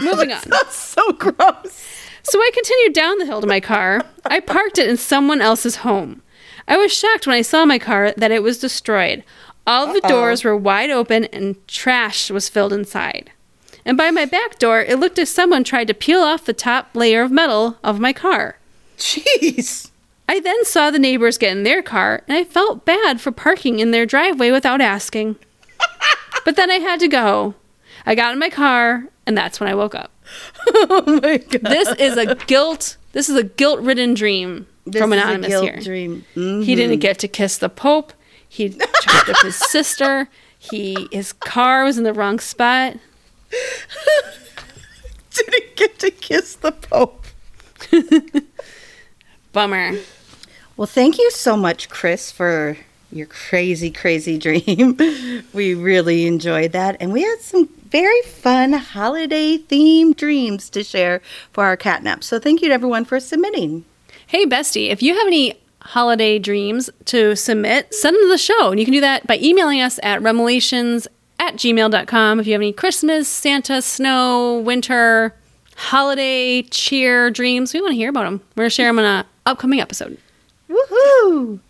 Moving on. That's so gross. So I continued down the hill to my car. I parked it in someone else's home. I was shocked when I saw my car that it was destroyed. All the Uh-oh. doors were wide open and trash was filled inside. And by my back door, it looked as someone tried to peel off the top layer of metal of my car. Jeez. I then saw the neighbors get in their car, and I felt bad for parking in their driveway without asking. but then I had to go. I got in my car, and that's when I woke up. Oh my god. This is a guilt. This is a guilt-ridden dream This from is a anonymous guilt here. dream. He didn't mm-hmm. get to kiss the Pope. He chopped up his sister. He his car was in the wrong spot. didn't get to kiss the Pope. Bummer. Well, thank you so much, Chris, for your crazy, crazy dream. we really enjoyed that. And we had some very fun holiday themed dreams to share for our catnap. So thank you to everyone for submitting. Hey, bestie, if you have any holiday dreams to submit, send them to the show. And you can do that by emailing us at remelations at gmail.com. If you have any Christmas, Santa, snow, winter, holiday, cheer dreams, we want to hear about them. We're going to share them in an upcoming episode. Woohoo!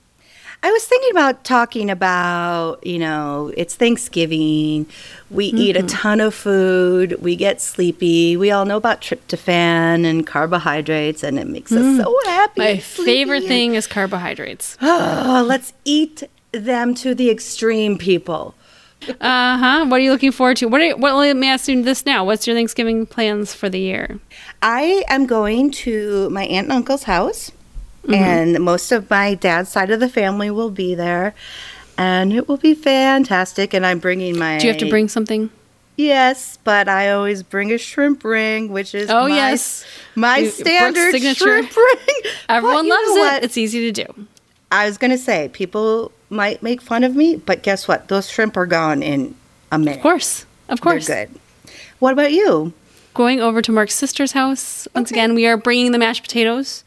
I was thinking about talking about, you know, it's Thanksgiving. We eat a Mm-hmm. ton of food. We get sleepy. We all know about tryptophan and carbohydrates, and it makes us so happy. Mm. My favorite thing is carbohydrates. Oh, let's eat them to the extreme, people. Uh huh. What are you looking forward to? What are, what, let me ask you this now. What's your Thanksgiving plans for the year? I am going to my aunt and uncle's house, Mm-hmm. and most of my dad's side of the family will be there, and it will be fantastic. And I'm bringing my. Do you have to bring something? Yes, but I always bring a shrimp ring, which is Oh, my, yes. my You- standard signature. shrimp ring. Everyone loves it. It's easy to do. I was gonna say people might make fun of me, but guess what? Those shrimp are gone in a minute. Of course. Of course. They're good. What about you? Going over to Mark's sister's house. Once again, we are bringing the mashed potatoes.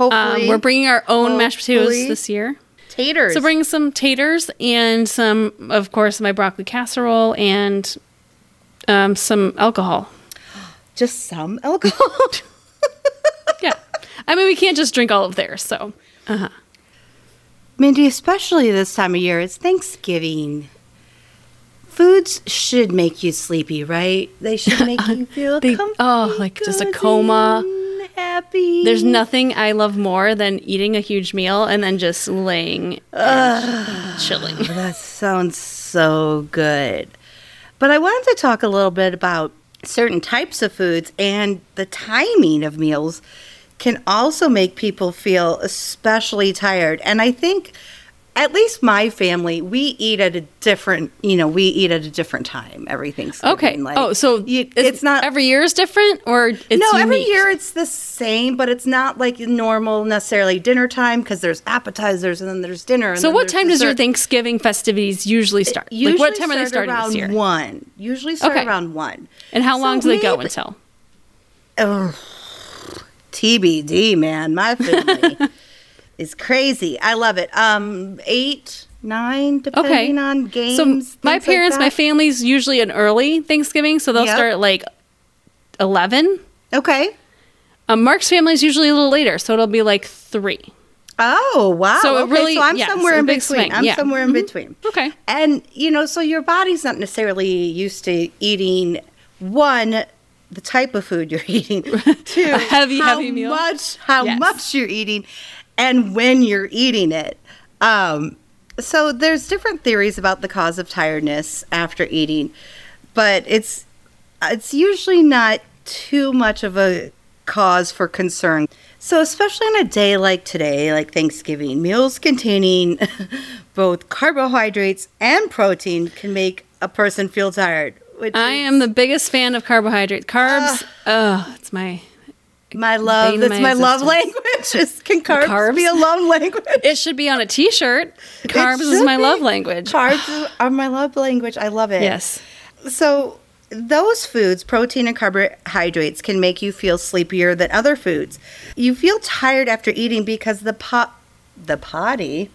Hopefully, Um, we're bringing our own mashed potatoes this year. taters. So bring some taters and some, of course, my broccoli casserole and um, some alcohol. just some alcohol. Yeah. I mean, we can't just drink all of theirs. So, uh-huh. Mindy, especially this time of year, it's Thanksgiving. Foods should make you sleepy, right? They should make you feel They- comfy, oh, like just a coma. Happy. there's nothing I love more than eating a huge meal and then just laying chilling. That sounds so good. But I wanted to talk a little bit about certain types of foods and the timing of meals can also make people feel especially tired. And I think at least my family, we eat at a different, you know, we eat at a different time. Everything's Okay. Like, oh, so you, is- it's not every year is different, or it's no, every year it's the same, but it's not like normal necessarily dinner time because there's appetizers and then there's dinner. And So, what time does your. Thanksgiving festivities usually start? Usually like, what time are they starting around this year? One. Usually start Okay. around one. And how So long do they go until? Ugh. TBD, man. My family is crazy. I love it. Um, eight, nine, depending on games. So, my things like parents, my family's usually an early Thanksgiving, so they'll Yep. start at like eleven. Okay. Um, Mark's family's usually a little later, so it'll be like three. Oh wow! So it okay, really- so I'm yeah, somewhere in between. swing, I'm yeah. somewhere in between. Okay. And you know, so your body's not necessarily used to eating one the type of food you're eating, two A heavy, how heavy meal. much how Yes. much you're eating, and when you're eating it. Um, so there's different theories about the cause of tiredness after eating, but it's it's usually not too much of a cause for concern. So, especially on a day like today, like Thanksgiving, meals containing both carbohydrates and protein can make a person feel tired. Which I is am the biggest fan of carbohydrates. Carbs, oh, it's my. My love. That's my my love language. Is- Can carbs, Carbs? be a love language? It should be on a T-shirt. Carbs is my be. love language. Carbs are my love language. I love it. Yes. So those foods, protein and carbohydrates, can make you feel sleepier than other foods. You feel tired after eating because the pot, the potty.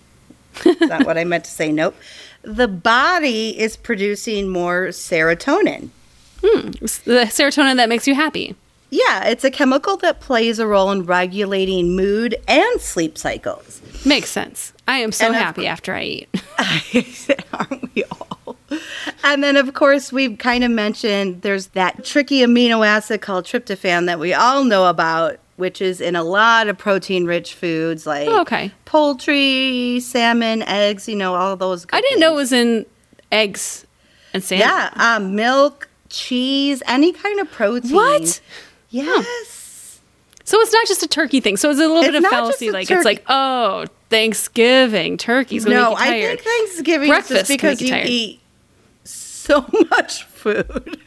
That what I meant to say? Nope. The body is producing more serotonin. Hmm. It's the serotonin that makes you happy. Yeah, it's a chemical that plays a role in regulating mood and sleep cycles. Makes sense. I am so And of happy after I eat. Aren't we all? And then, of course, we've kind of mentioned there's that tricky amino acid called tryptophan that we all know about, which is in a lot of protein rich foods like Oh, okay. poultry, salmon, eggs, you know, all those. good I didn't know it was in eggs and salmon. Yeah, um, milk, cheese, any kind of protein. What? Yes. So it's not just a turkey thing. So it's a little It's bit of fallacy. Like turkey. it's like, oh, Thanksgiving turkey's no, I think Thanksgiving Breakfast because you you eat so much food.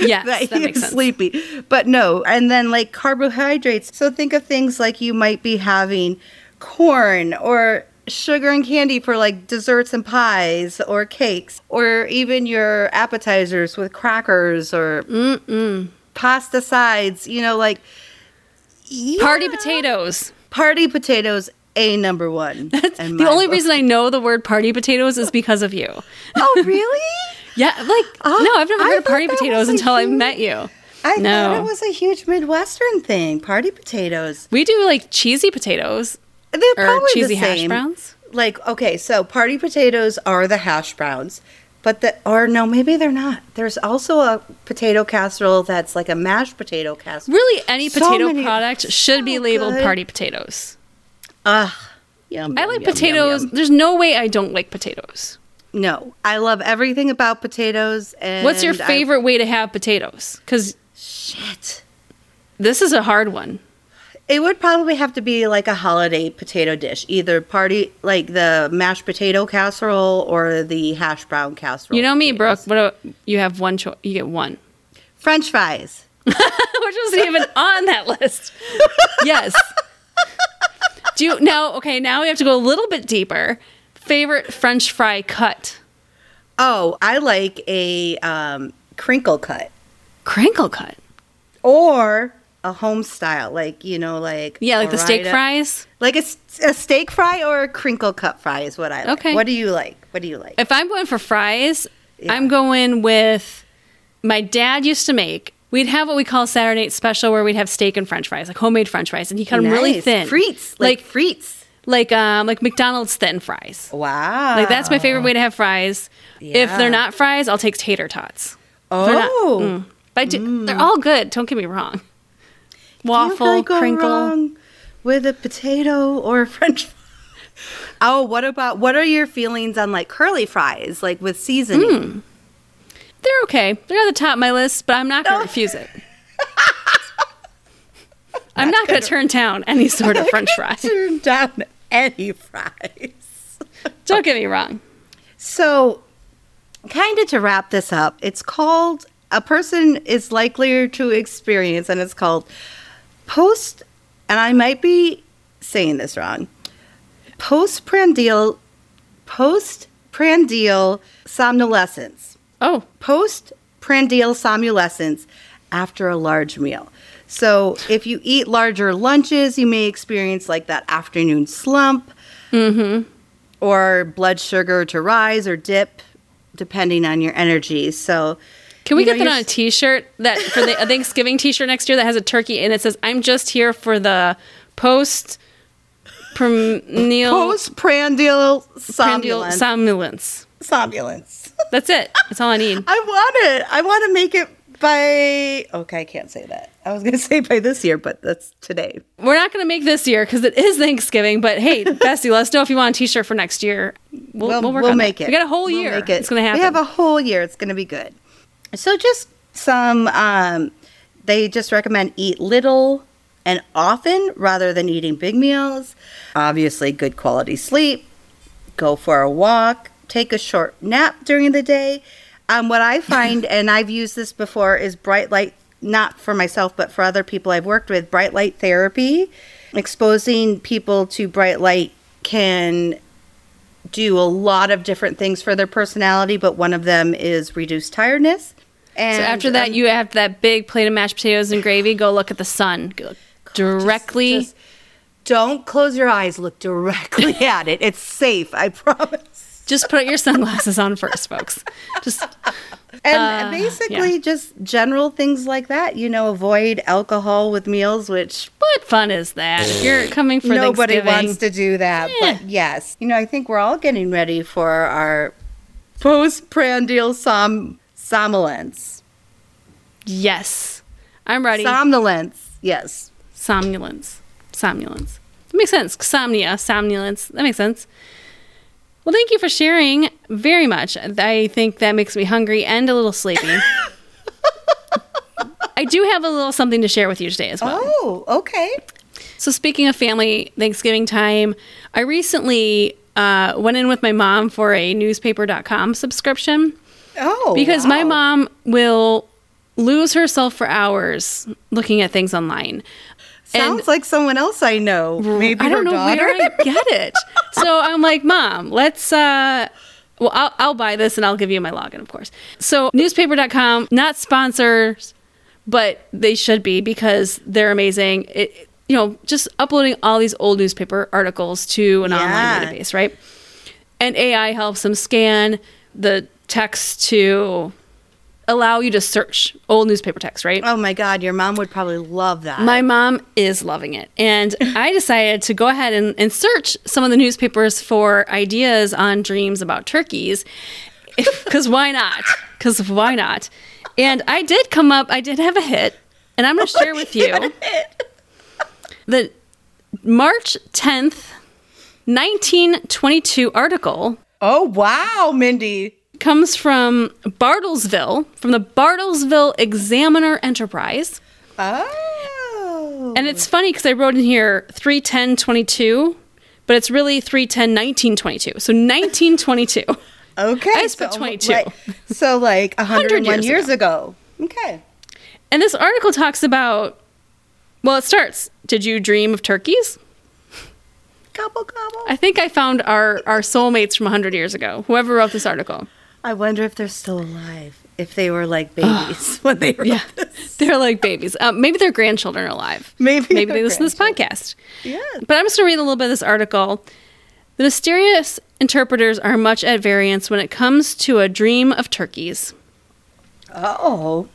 Yes, that, that you're sense. sleepy. But no, and then like carbohydrates. So think of things like you might be having corn or sugar and candy for like desserts and pies or cakes or even your appetizers with crackers or pasta sides, you know, like Party potatoes. Party potatoes, a number one. in The only book. reason I know the word party potatoes is because of you. Oh, really? Yeah, like Oh, no, I've never heard of party potatoes until I met you. I No. thought it was a huge Midwestern thing. Party potatoes. We do like cheesy potatoes They're probably cheesy the hash same. browns. Like, okay, so party potatoes are the hash browns, but the or no, maybe they're not. There's also a potato casserole that's like a mashed potato casserole. Really, any So potato many- product should be labeled good. party potatoes. Ugh. Yum, I like yum, potatoes. yum, yum. There's no way I don't like potatoes. No, I love everything about potatoes. And What's your I- favorite way to have potatoes? Because shit? this is a hard one. It would probably have to be like a holiday potato dish, either party like the mashed potato casserole or the hash brown casserole. You know me, Brooke. What do, you have one choice? You get one, French fries. which wasn't even on that list. Yes. Do you now? Okay, now we have to go a little bit deeper. Favorite French fry cut? Oh, I like a um, crinkle cut Crinkle cut. or a home style, like you know, like Yeah, like the steak Ore-Ida. fries. like a steak fry or a crinkle cut fry is what I like. Okay. What do you like? What do you like? If I'm going for fries, Yeah. I'm going with my dad used to make. We'd have what we call Saturday night special, where we'd have steak and French fries, like homemade French fries, and he cut them really thin, Frites, like, like frites. like um like McDonald's thin fries. Wow. Like that's my favorite way to have fries. If they're not fries, I'll take tater tots. Oh, mm. But do, they're all good. Don't get me wrong. Waffle, go crinkle. wrong with a potato or a French. Oh, what about what are your feelings on like curly fries, like with seasoning? Hmm. They're okay. They're at the top of my list, but I'm not going to No. refuse it. I'm not going to turn down any sort of French fry. Turn down any fries. Don't get me wrong. So, kind of to wrap this up, it's called a person is likelier to experience, and it's called post, and I might be saying this wrong, postprandial, postprandial somnolescence. Oh, Postprandial somnolescence after a large meal. So, if you eat larger lunches, you may experience like that afternoon slump mm-hmm. or blood sugar to rise or dip depending on your energy. So, Can we You know, get that on a T-shirt that for the a Thanksgiving T-shirt next year that has a turkey and it says "I'm just here for the post prandial postprandial prandial somnolence. somnolence." somnolence. That's it. That's all I need. I want it. I want to make it by. Okay, I can't say that. I was going to say by this year, but that's today. We're not going to make this year because it is Thanksgiving. But hey, Bestie, let us know if you want a T-shirt for next year. We'll, We'll, we'll we'll make that. it. We got a whole We'll year. make it. It's going to happen. We have a whole year. It's going to be good. So, just some. Um, they just recommend eat little and often rather than eating big meals. Obviously, good quality sleep. Go for a walk. Take a short nap during the day. Um, what I find, and I've used this before, is bright light. Not for myself, but for other people I've worked with, bright light therapy. Exposing people to bright light can do a lot of different things for their personality, but one of them is reduced tiredness. And so after that, um, you have that big plate of mashed potatoes and gravy. Go look at the sun. Go directly. just don't close your eyes. Look directly at it. It's safe. I promise. Just put your sunglasses on first, folks. Just And Uh, basically, yeah. just general things like that. You know, avoid alcohol with meals, which what fun is that? If you're coming for nobody wants to do that. But yes, you know, I think we're all getting ready for our postprandial som- somnolence. yes, I'm ready. Somnolence. Yes. somnolence, somnolence. That makes sense. Somnia, somnolence. That makes sense. Well, thank you for sharing very much. I think that makes me hungry and a little sleepy. I do have a little something to share with you today as well. Oh, okay. So, speaking of family Thanksgiving time, I recently uh, went in with my mom for a newspaper.com subscription Oh, because my mom will lose herself for hours looking at things online. sounds like someone else I know. Maybe I don't her know daughter. where I get it. so I'm like, Mom, let's. uh well, I'll, I'll buy this and I'll give you my login, of course. So, newspaper.com, not sponsors, but they should be because they're amazing. It, you know, just uploading all these old newspaper articles to an Yeah. online database, right? And AI helps them scan the text to allow you to search old newspaper text, right? Oh my God, your mom would probably love that. My mom is loving it. And I decided to go ahead and, and search some of the newspapers for ideas on dreams about turkeys. Because why not? Because why not? And I did come up, I did have a hit. And I'm going to oh share with you the March 10th, 1922 article oh wow, Mindy. Comes from Bartlesville, from the Bartlesville Examiner Enterprise. Oh. And it's funny because I wrote in here 31022, but it's really 310 1922. So 1922. okay. I just put 22. right. so like 101 years years, ago. Okay. And this article talks about, well, it starts Did you dream of turkeys? Gobble gobble. I think I found our, our soulmates from 100 years ago, whoever wrote this article. I wonder if they're still alive. If they were like babies when they were. Yeah. They're like babies. Um, maybe their grandchildren are alive. Maybe Maybe they listen to this podcast. Yeah. But I'm just going to read a little bit of this article. The mysterious interpreters are much at variance when it comes to a dream of turkeys. Oh.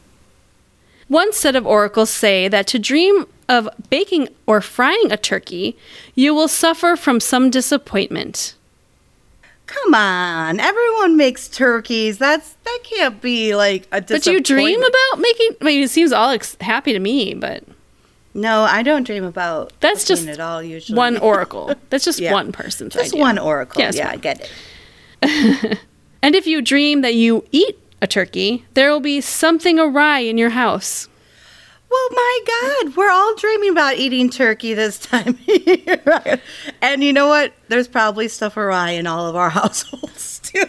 One set of oracles say that to dream of baking or frying a turkey, you will suffer from some disappointment. Come on. Everyone makes turkeys. That's that can't be like a But you dream about making? I mean, it seems all ex- happy to me, but No, I don't dream about That's just at all usually. one oracle. That's just Yeah. one person's Just idea. one oracle. Yes, yeah, one. I get it. And if you dream that you eat a turkey, there will be something awry in your house. Well, my God, we're all dreaming about eating turkey this time of year. And you know what? There's probably stuff awry in all of our households too.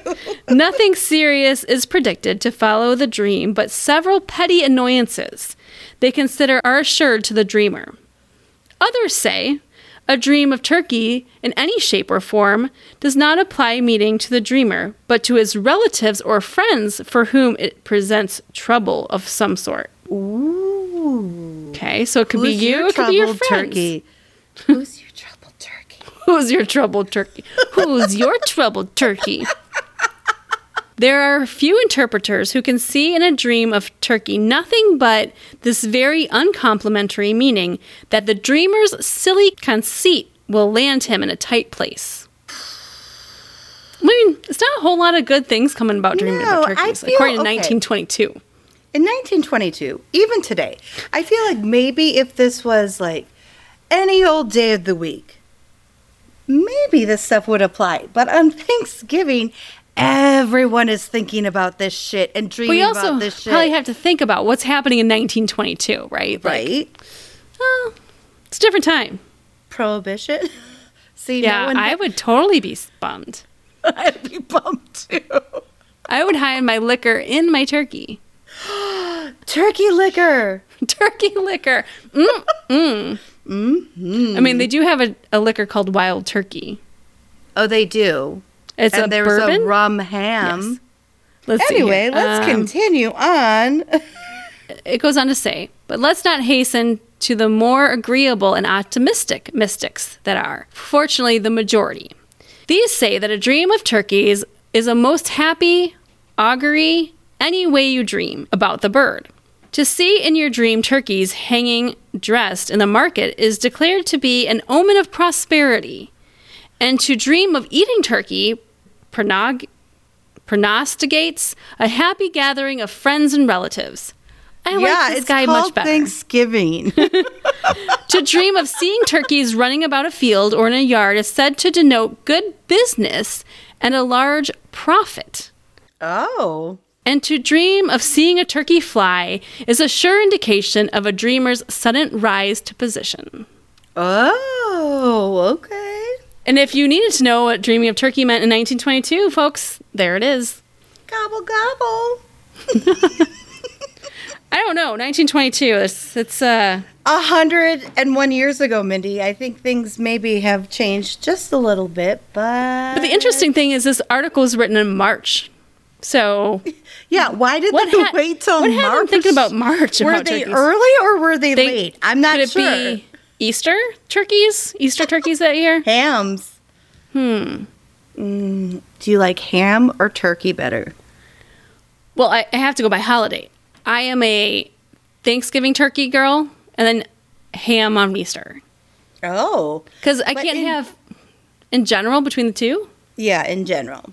Nothing serious is predicted to follow the dream, but several petty annoyances they consider are assured to the dreamer. Others say a dream of turkey in any shape or form does not apply meaning to the dreamer, but to his relatives or friends for whom it presents trouble of some sort. Ooh. Okay, so it could Who's be you, your it could be your friends. turkey? Who's your troubled turkey? Who's your troubled turkey? Who's your troubled turkey? There are few interpreters who can see in a dream of turkey nothing but this very uncomplimentary meaning that the dreamer's silly conceit will land him in a tight place. I mean, it's not a whole lot of good things coming about dreaming No, about turkeys, feel- according to okay. 1922. In 1922, even today, I feel like maybe if this was like any old day of the week, maybe this stuff would apply. But on Thanksgiving, everyone is thinking about this shit and dreaming We also about this shit. probably have to think about what's happening in 1922, right? Like, right? oh, it's a different time. Prohibition. See, Yeah, no one, I would totally be bummed. I'd be bummed too. I would hide my liquor in my turkey. Turkey liquor. Turkey liquor. Mm, mm. Mm-hmm. I mean, they do have a, a liquor called Wild Turkey. Oh, they do. It's and a there's bourbon. a rum ham. Yes. Let's Anyway, let's Um, continue on. It goes on to say, but let's not hasten to the more agreeable and optimistic mystics that are, fortunately, the majority. These say that a dream of turkeys is a most happy augury any way you dream about the bird. To see in your dream turkeys hanging dressed in the market is declared to be an omen of prosperity. And to dream of eating turkey pronog- pronosticates a happy gathering of friends and relatives. I yeah, like this it's guy called much better. Thanksgiving. To dream of seeing turkeys running about a field or in a yard is said to denote good business and a large profit. oh, And to dream of seeing a turkey fly is a sure indication of a dreamer's sudden rise to position. Oh, okay. And if you needed to know what dreaming of turkey meant in 1922, folks, there it is. Gobble gobble. I don't know, 1922. It's it's uh A hundred and one years ago, Mindy. I think things maybe have changed just a little bit, but but the interesting thing is this article was written in March. So yeah, why did what they ha- wait till what March? them thinking about March Were about they turkeys? early or were they, They- late? I'm not Could it sure. be Easter turkeys? Easter turkeys that year? Hams. Hmm. Mm, do you like ham or turkey better? Well, I, I have to go by holiday. I am a Thanksgiving turkey girl, and then ham on Easter Oh, because I can't in- have in general between the two. yeah. In general,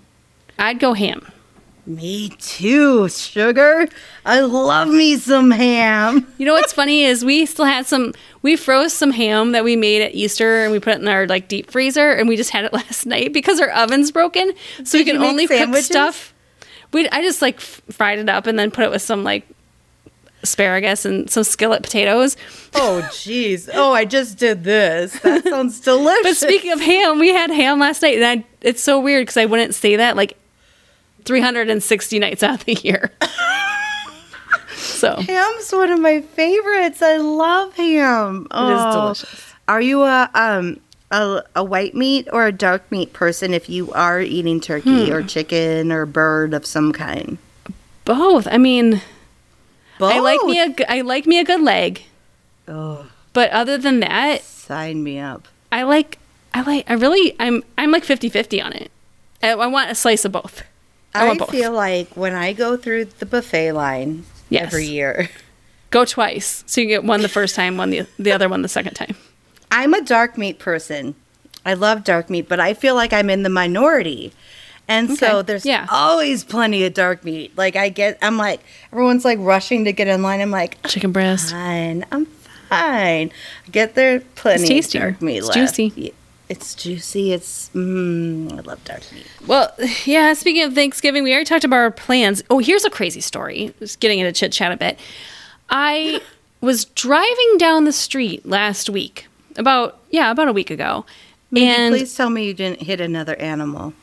I'd go ham. Me too. Sugar. I love me some ham. You know what's funny is we still had some. We froze some ham that we made at Easter, and we put it in our like deep freezer, and we just had it last night because our oven's broken, so we Did you can only sandwiches? cook stuff. We I just like f- fried it up and then put it with some like asparagus and some skillet potatoes. Oh, jeez. Oh, I just did this. That sounds delicious. But speaking of ham, we had ham last night, and I, it's so weird because I wouldn't say that like 360 nights out of the year. so Ham's one of my favorites. I love ham. is Oh. delicious. Are you a um a, a white meat or a dark meat person if you are eating turkey Hmm. or chicken or bird of some kind? Both. I mean, Both. I like me a I like me a good leg, Oh, but other than that, sign me up. I like I like I really I'm I'm like 50-50 on it. I, I want a slice of both. I I, feel like when I go through the buffet line Yes. every year, Go twice, so you get one the first time, one the the other one the second time. I'm a dark meat person. I love dark meat, but I feel like I'm in the minority. And so there's yeah. always plenty of dark meat. Like I get I'm like everyone's like rushing to get in line. I'm like, Chicken breast. fine. I'm fine. I get there plenty It's of dark meat It's left. juicy. It's juicy. It's mm, I love dark meat. Well, yeah, speaking of Thanksgiving, we already talked about our plans. Oh, here's a crazy story. Just getting into chit chat a bit. I was driving down the street last week, about, yeah, about a week ago. and Please tell me you didn't hit another animal.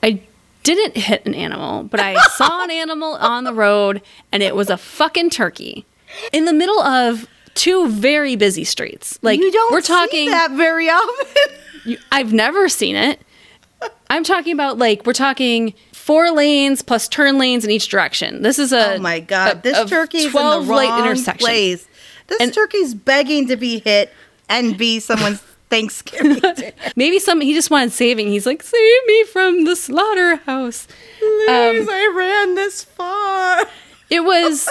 I didn't hit an animal, but I saw an animal on the road and it was a fucking turkey in the middle of two very busy streets. Like, you don't we're see talking. that very often. You, I've never seen it. I'm talking about like we're talking four lanes plus turn lanes in each direction. This is a oh my god, a- this a turkey's in the 12 wrong intersection. place. This And- turkey's begging to be hit and be someone's Thanksgiving. Maybe some he just wanted saving. He's like, save me from the slaughterhouse. Please, um, I ran this far. It was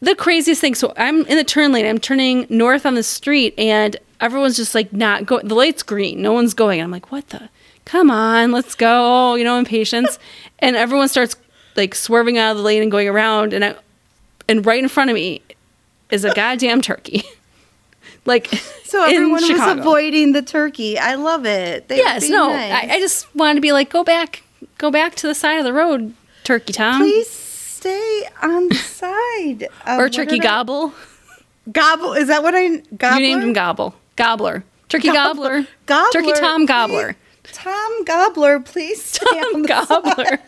the craziest thing. So I'm in the turn lane. I'm turning north on the street, and everyone's just like not going. The light's green. No one's going. I'm like, what the? Come on, let's go. You know, impatience. and everyone starts like swerving out of the lane and going around, and I, and right in front of me is a goddamn turkey. like So everyone was avoiding the turkey. I love it. They Yes, no. nice. I, I just wanted to be like, go back, go back to the side of the road, Turkey Tom, Please stay on the side. Um, or Turkey did I- Gobble. Gobble. Is that what I gobbler? You named him Gobble, Gobbler, Turkey Gobbler. Gobbler, Turkey Tom please. Gobbler, Tom Gobbler, please stay on Tom the Gobbler.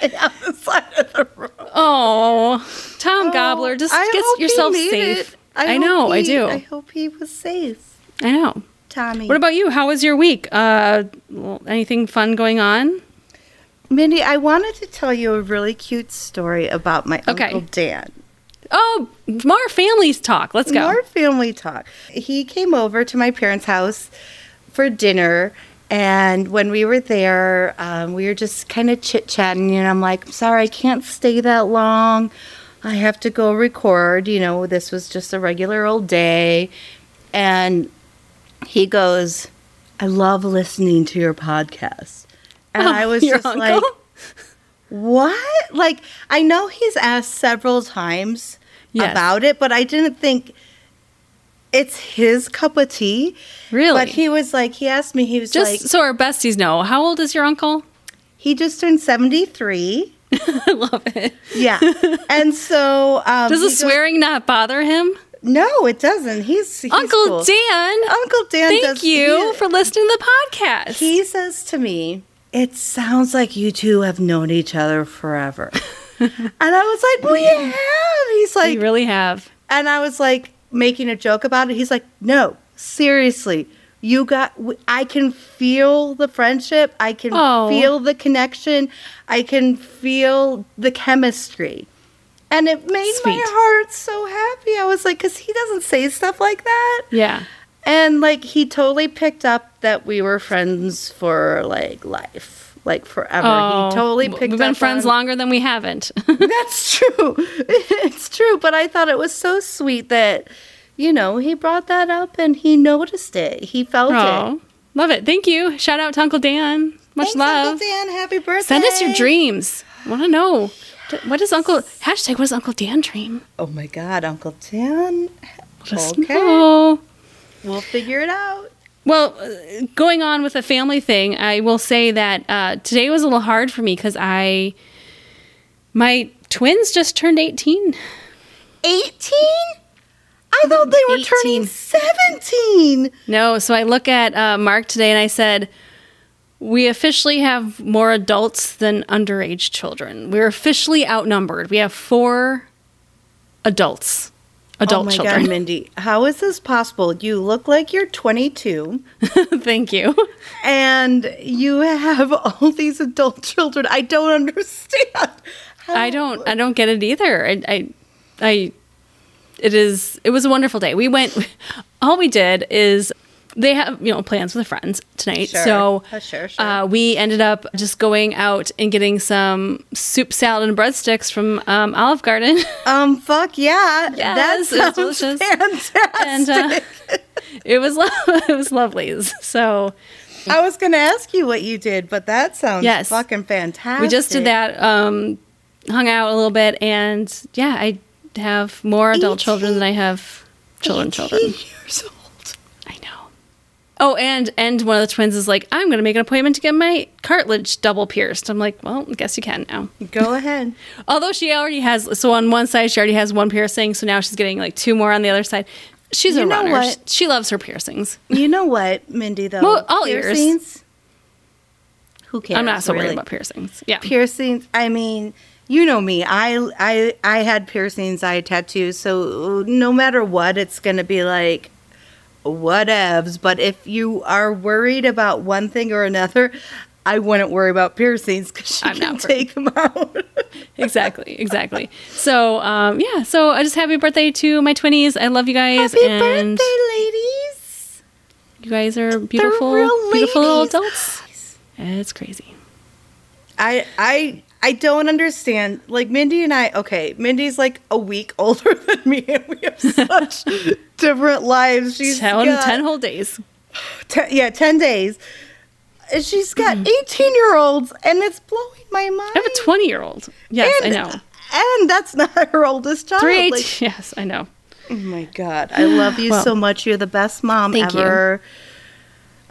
side, on the side of the road. Oh, Tom Oh, Gobbler, just I get yourself safe. I, hope know, I do. I hope he was safe, I know. Tommy. What about you? How was your week? Uh, well, anything fun going on? Mindy? I wanted to tell you a really cute story about my Okay. uncle Dan. Oh, more families talk. Let's go. More family talk. He came over to my parents' house for dinner. And when we were there, um, we were just kind of chit chatting. And I'm like, I'm sorry, I can't stay that long. I have to go record. You know, this was just a regular old day. And he goes, I love listening to your podcast. And Oh, I was just uncle? like, what? Like, I know he's asked several times Yes. about it, but I didn't think it's his cup of tea. Really? But he was like, he asked me, he was just like, so our besties know, how old is your uncle? he just turned 73. I love it. Yeah. and so um, Does he the goes- swearing not bother him? No, it doesn't. He's, he's Uncle cool. Dan, Uncle Dan. thank does, you he- for listening to the podcast. He says to me, "It sounds like you two have known each other forever." and I was like, "We have." He's like, you really have. and I was like making a joke about it. He's like, "No, seriously." You got, I can feel the friendship. I can Oh. feel the connection. I can feel the chemistry. And it made my heart so happy. I was like, because he doesn't say stuff like that. Yeah. And like he totally picked up that we were friends for like life, like forever. Oh, he totally picked up. We've been friends on- longer than we haven't. That's true. it's true. But I thought it was so sweet that, you know, he brought that up and he noticed it. He felt it. oh, love it. Thank you. Shout out to Uncle Dan. Much Thanks, love. Uncle Dan. Happy birthday. Send us your dreams. I want to know. D- What does Uncle hashtag? What does Uncle Dan dream? Oh my God, Uncle Dan. Let Okay. Know. We'll figure it out. Well, uh, going on with the family thing, I will say that uh, today was a little hard for me because I, my twins just turned 18. 18? I thought they were 18. turning 17. No, so I look at uh, Mark today and I said, we officially have more adults than underage children. We're officially outnumbered. We have four adults, adult oh my children. God, Mindy, how is this possible? You look like you're 22 Thank you. and you have all these adult children. I don't understand. How- I don't I don't get it either. I I, I it is it was a wonderful day. We went all we did is they have you know plans with their friends tonight. Sure. So Uh, sure, sure. Uh, we ended up just going out and getting some soup salad and breadsticks from um, Olive Garden. Um, fuck yeah. Yes, that it was sounds delicious. fantastic. and uh, it was lo- it was lovely. So I was going to ask you what you did, but that sounds Yes. fucking fantastic. we just did that. Um, hung out a little bit, and yeah, I have more adult children than I have children. Children. years old. Oh, and and one of the twins is like, I'm going to make an appointment to get my cartilage double pierced. I'm like, well, I guess you can now. Go ahead. Although she already has, so on one side she already has one piercing, so now she's getting like two more on the other side. She's a know runner. what? She loves her piercings. You know what, Mindy, though? Well, all ears. Piercings? Who cares? I'm not so worried about piercings. Yeah. piercings. I mean, you know me. I I I had piercings. I had tattoos. So no matter what, it's gonna be like whatevs. But if you are worried about one thing or another, I wouldn't worry about piercings because you I'm can take them out. exactly, exactly. So, um, yeah, so I just happy birthday to my twinnies. I love you guys. Happy and birthday, ladies! you guys are beautiful, beautiful little adults. It's crazy. I I I don't understand. Like Mindy and I, okay, Mindy's like a week older than me, and we have such different lives. She's 10, got 10 whole days. ten- yeah, ten days. She's got Mm. eighteen year olds, and it's blowing my mind. I have a 20 year old. Yes, and, I know. And that's not her oldest child. Three eight. Like, yes, I know. oh my god, I love you Well, so much. You're the best mom thank you.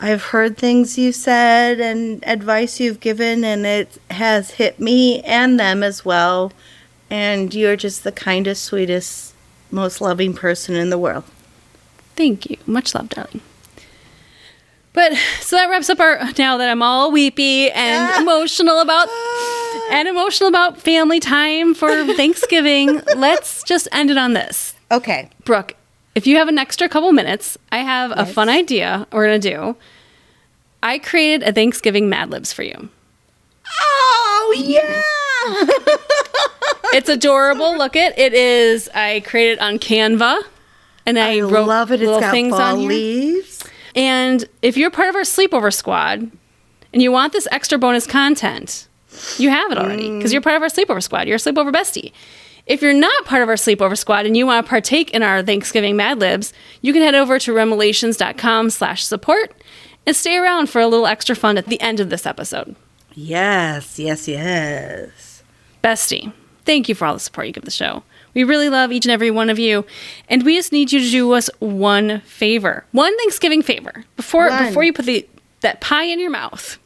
I've heard things you've said and advice you've given, and it has hit me and them as well. And you're just the kindest, sweetest, most loving person in the world. Thank you. Much love, darling. But so that wraps up our now that I'm all weepy and Ah. emotional about and emotional about family time for Thanksgiving. let's just end it on this. Okay. Brooke, if you have an extra couple minutes, I have a fun idea we're gonna do. I created a Thanksgiving Mad Libs for you. Oh yeah. It's adorable. Look it. It is. I created it on Canva, and I, I wrote love it. It's little got things fall on here. leaves. And if you're part of our sleepover squad and you want this extra bonus content, you have it already because mm. you're part of our sleepover squad. You're a sleepover bestie. If you're not part of our sleepover squad and you want to partake in our Thanksgiving Mad Libs, you can head over to remelations.com slash support and stay around for a little extra fun at the end of this episode. Yes, yes, yes. Bestie, thank you for all the support you give the show. We really love each and every one of you, and we just need you to do us one favor, one Thanksgiving favor before One. before you put the that pie in your mouth.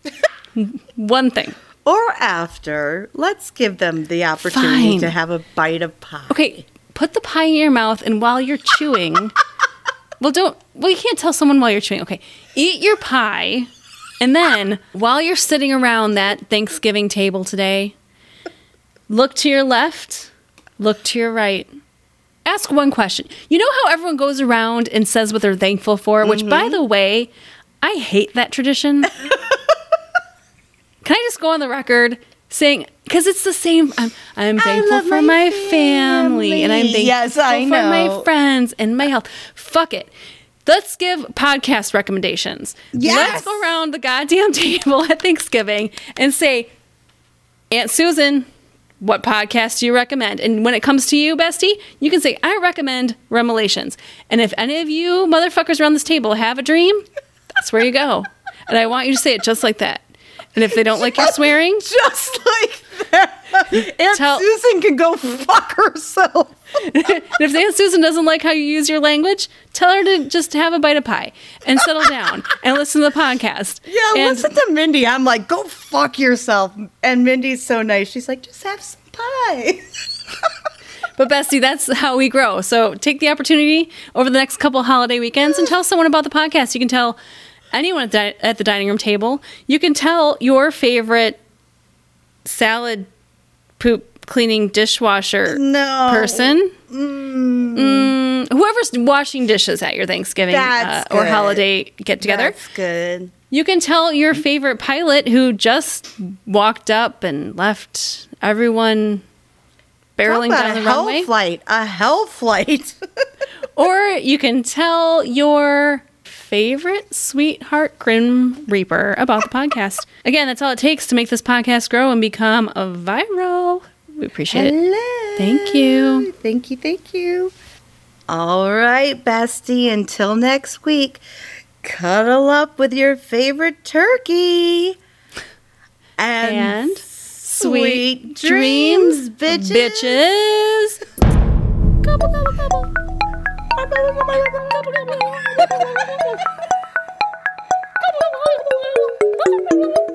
one thing. or after, let's give them the opportunity Fine. to have a bite of pie. Okay, put the pie in your mouth, and while you're chewing, well, don't. Well, you can't tell someone while you're chewing. Okay, eat your pie, and then while you're sitting around that Thanksgiving table today, look to your left, look to your right. Ask one question. You know how everyone goes around and says what they're thankful for, which, by mm-hmm. the way, I hate that tradition. Can I just go on the record saying because it's the same? I'm, I'm thankful for my my family, and I'm thankful Yes, I for my friends and my health. Fuck it. Let's give podcast recommendations. Yes. Let's go around the goddamn table at Thanksgiving and say, Aunt Susan, what podcast do you recommend? And when it comes to you, bestie, you can say, I recommend Remelations. And if any of you motherfuckers around this table have a dream, that's where you go. And I want you to say it just like that. And if they don't like your swearing, Just like that. Aunt Tell- Susan can go fuck herself. and if Aunt Susan doesn't like how you use your language, tell her to just have a bite of pie and settle down and listen to the podcast. Yeah, and listen to Mindy. I'm like, go fuck yourself. And Mindy's so nice. She's like, just have some pie. But Bestie, that's how we grow. So take the opportunity over the next couple holiday weekends and tell someone about the podcast. You can tell anyone at, di- at the dining room table. You can tell your favorite salad poop cleaning dishwasher No. person. Mm, whoever's washing dishes at your Thanksgiving uh, or holiday get together. That's good. You can tell your favorite pilot who just walked up and left everyone barreling down the a hell runway. flight. A hell flight. Or you can tell your favorite sweetheart Grim Reaper about the podcast. Again, that's all it takes to make this podcast grow and become a viral. We appreciate it. Thank you. Thank you. Thank you. All right, bestie. Until next week, cuddle up with your favorite turkey. And, And sweet dreams, bitches. Bitches. Gobble, gobble, gobble. Thank you.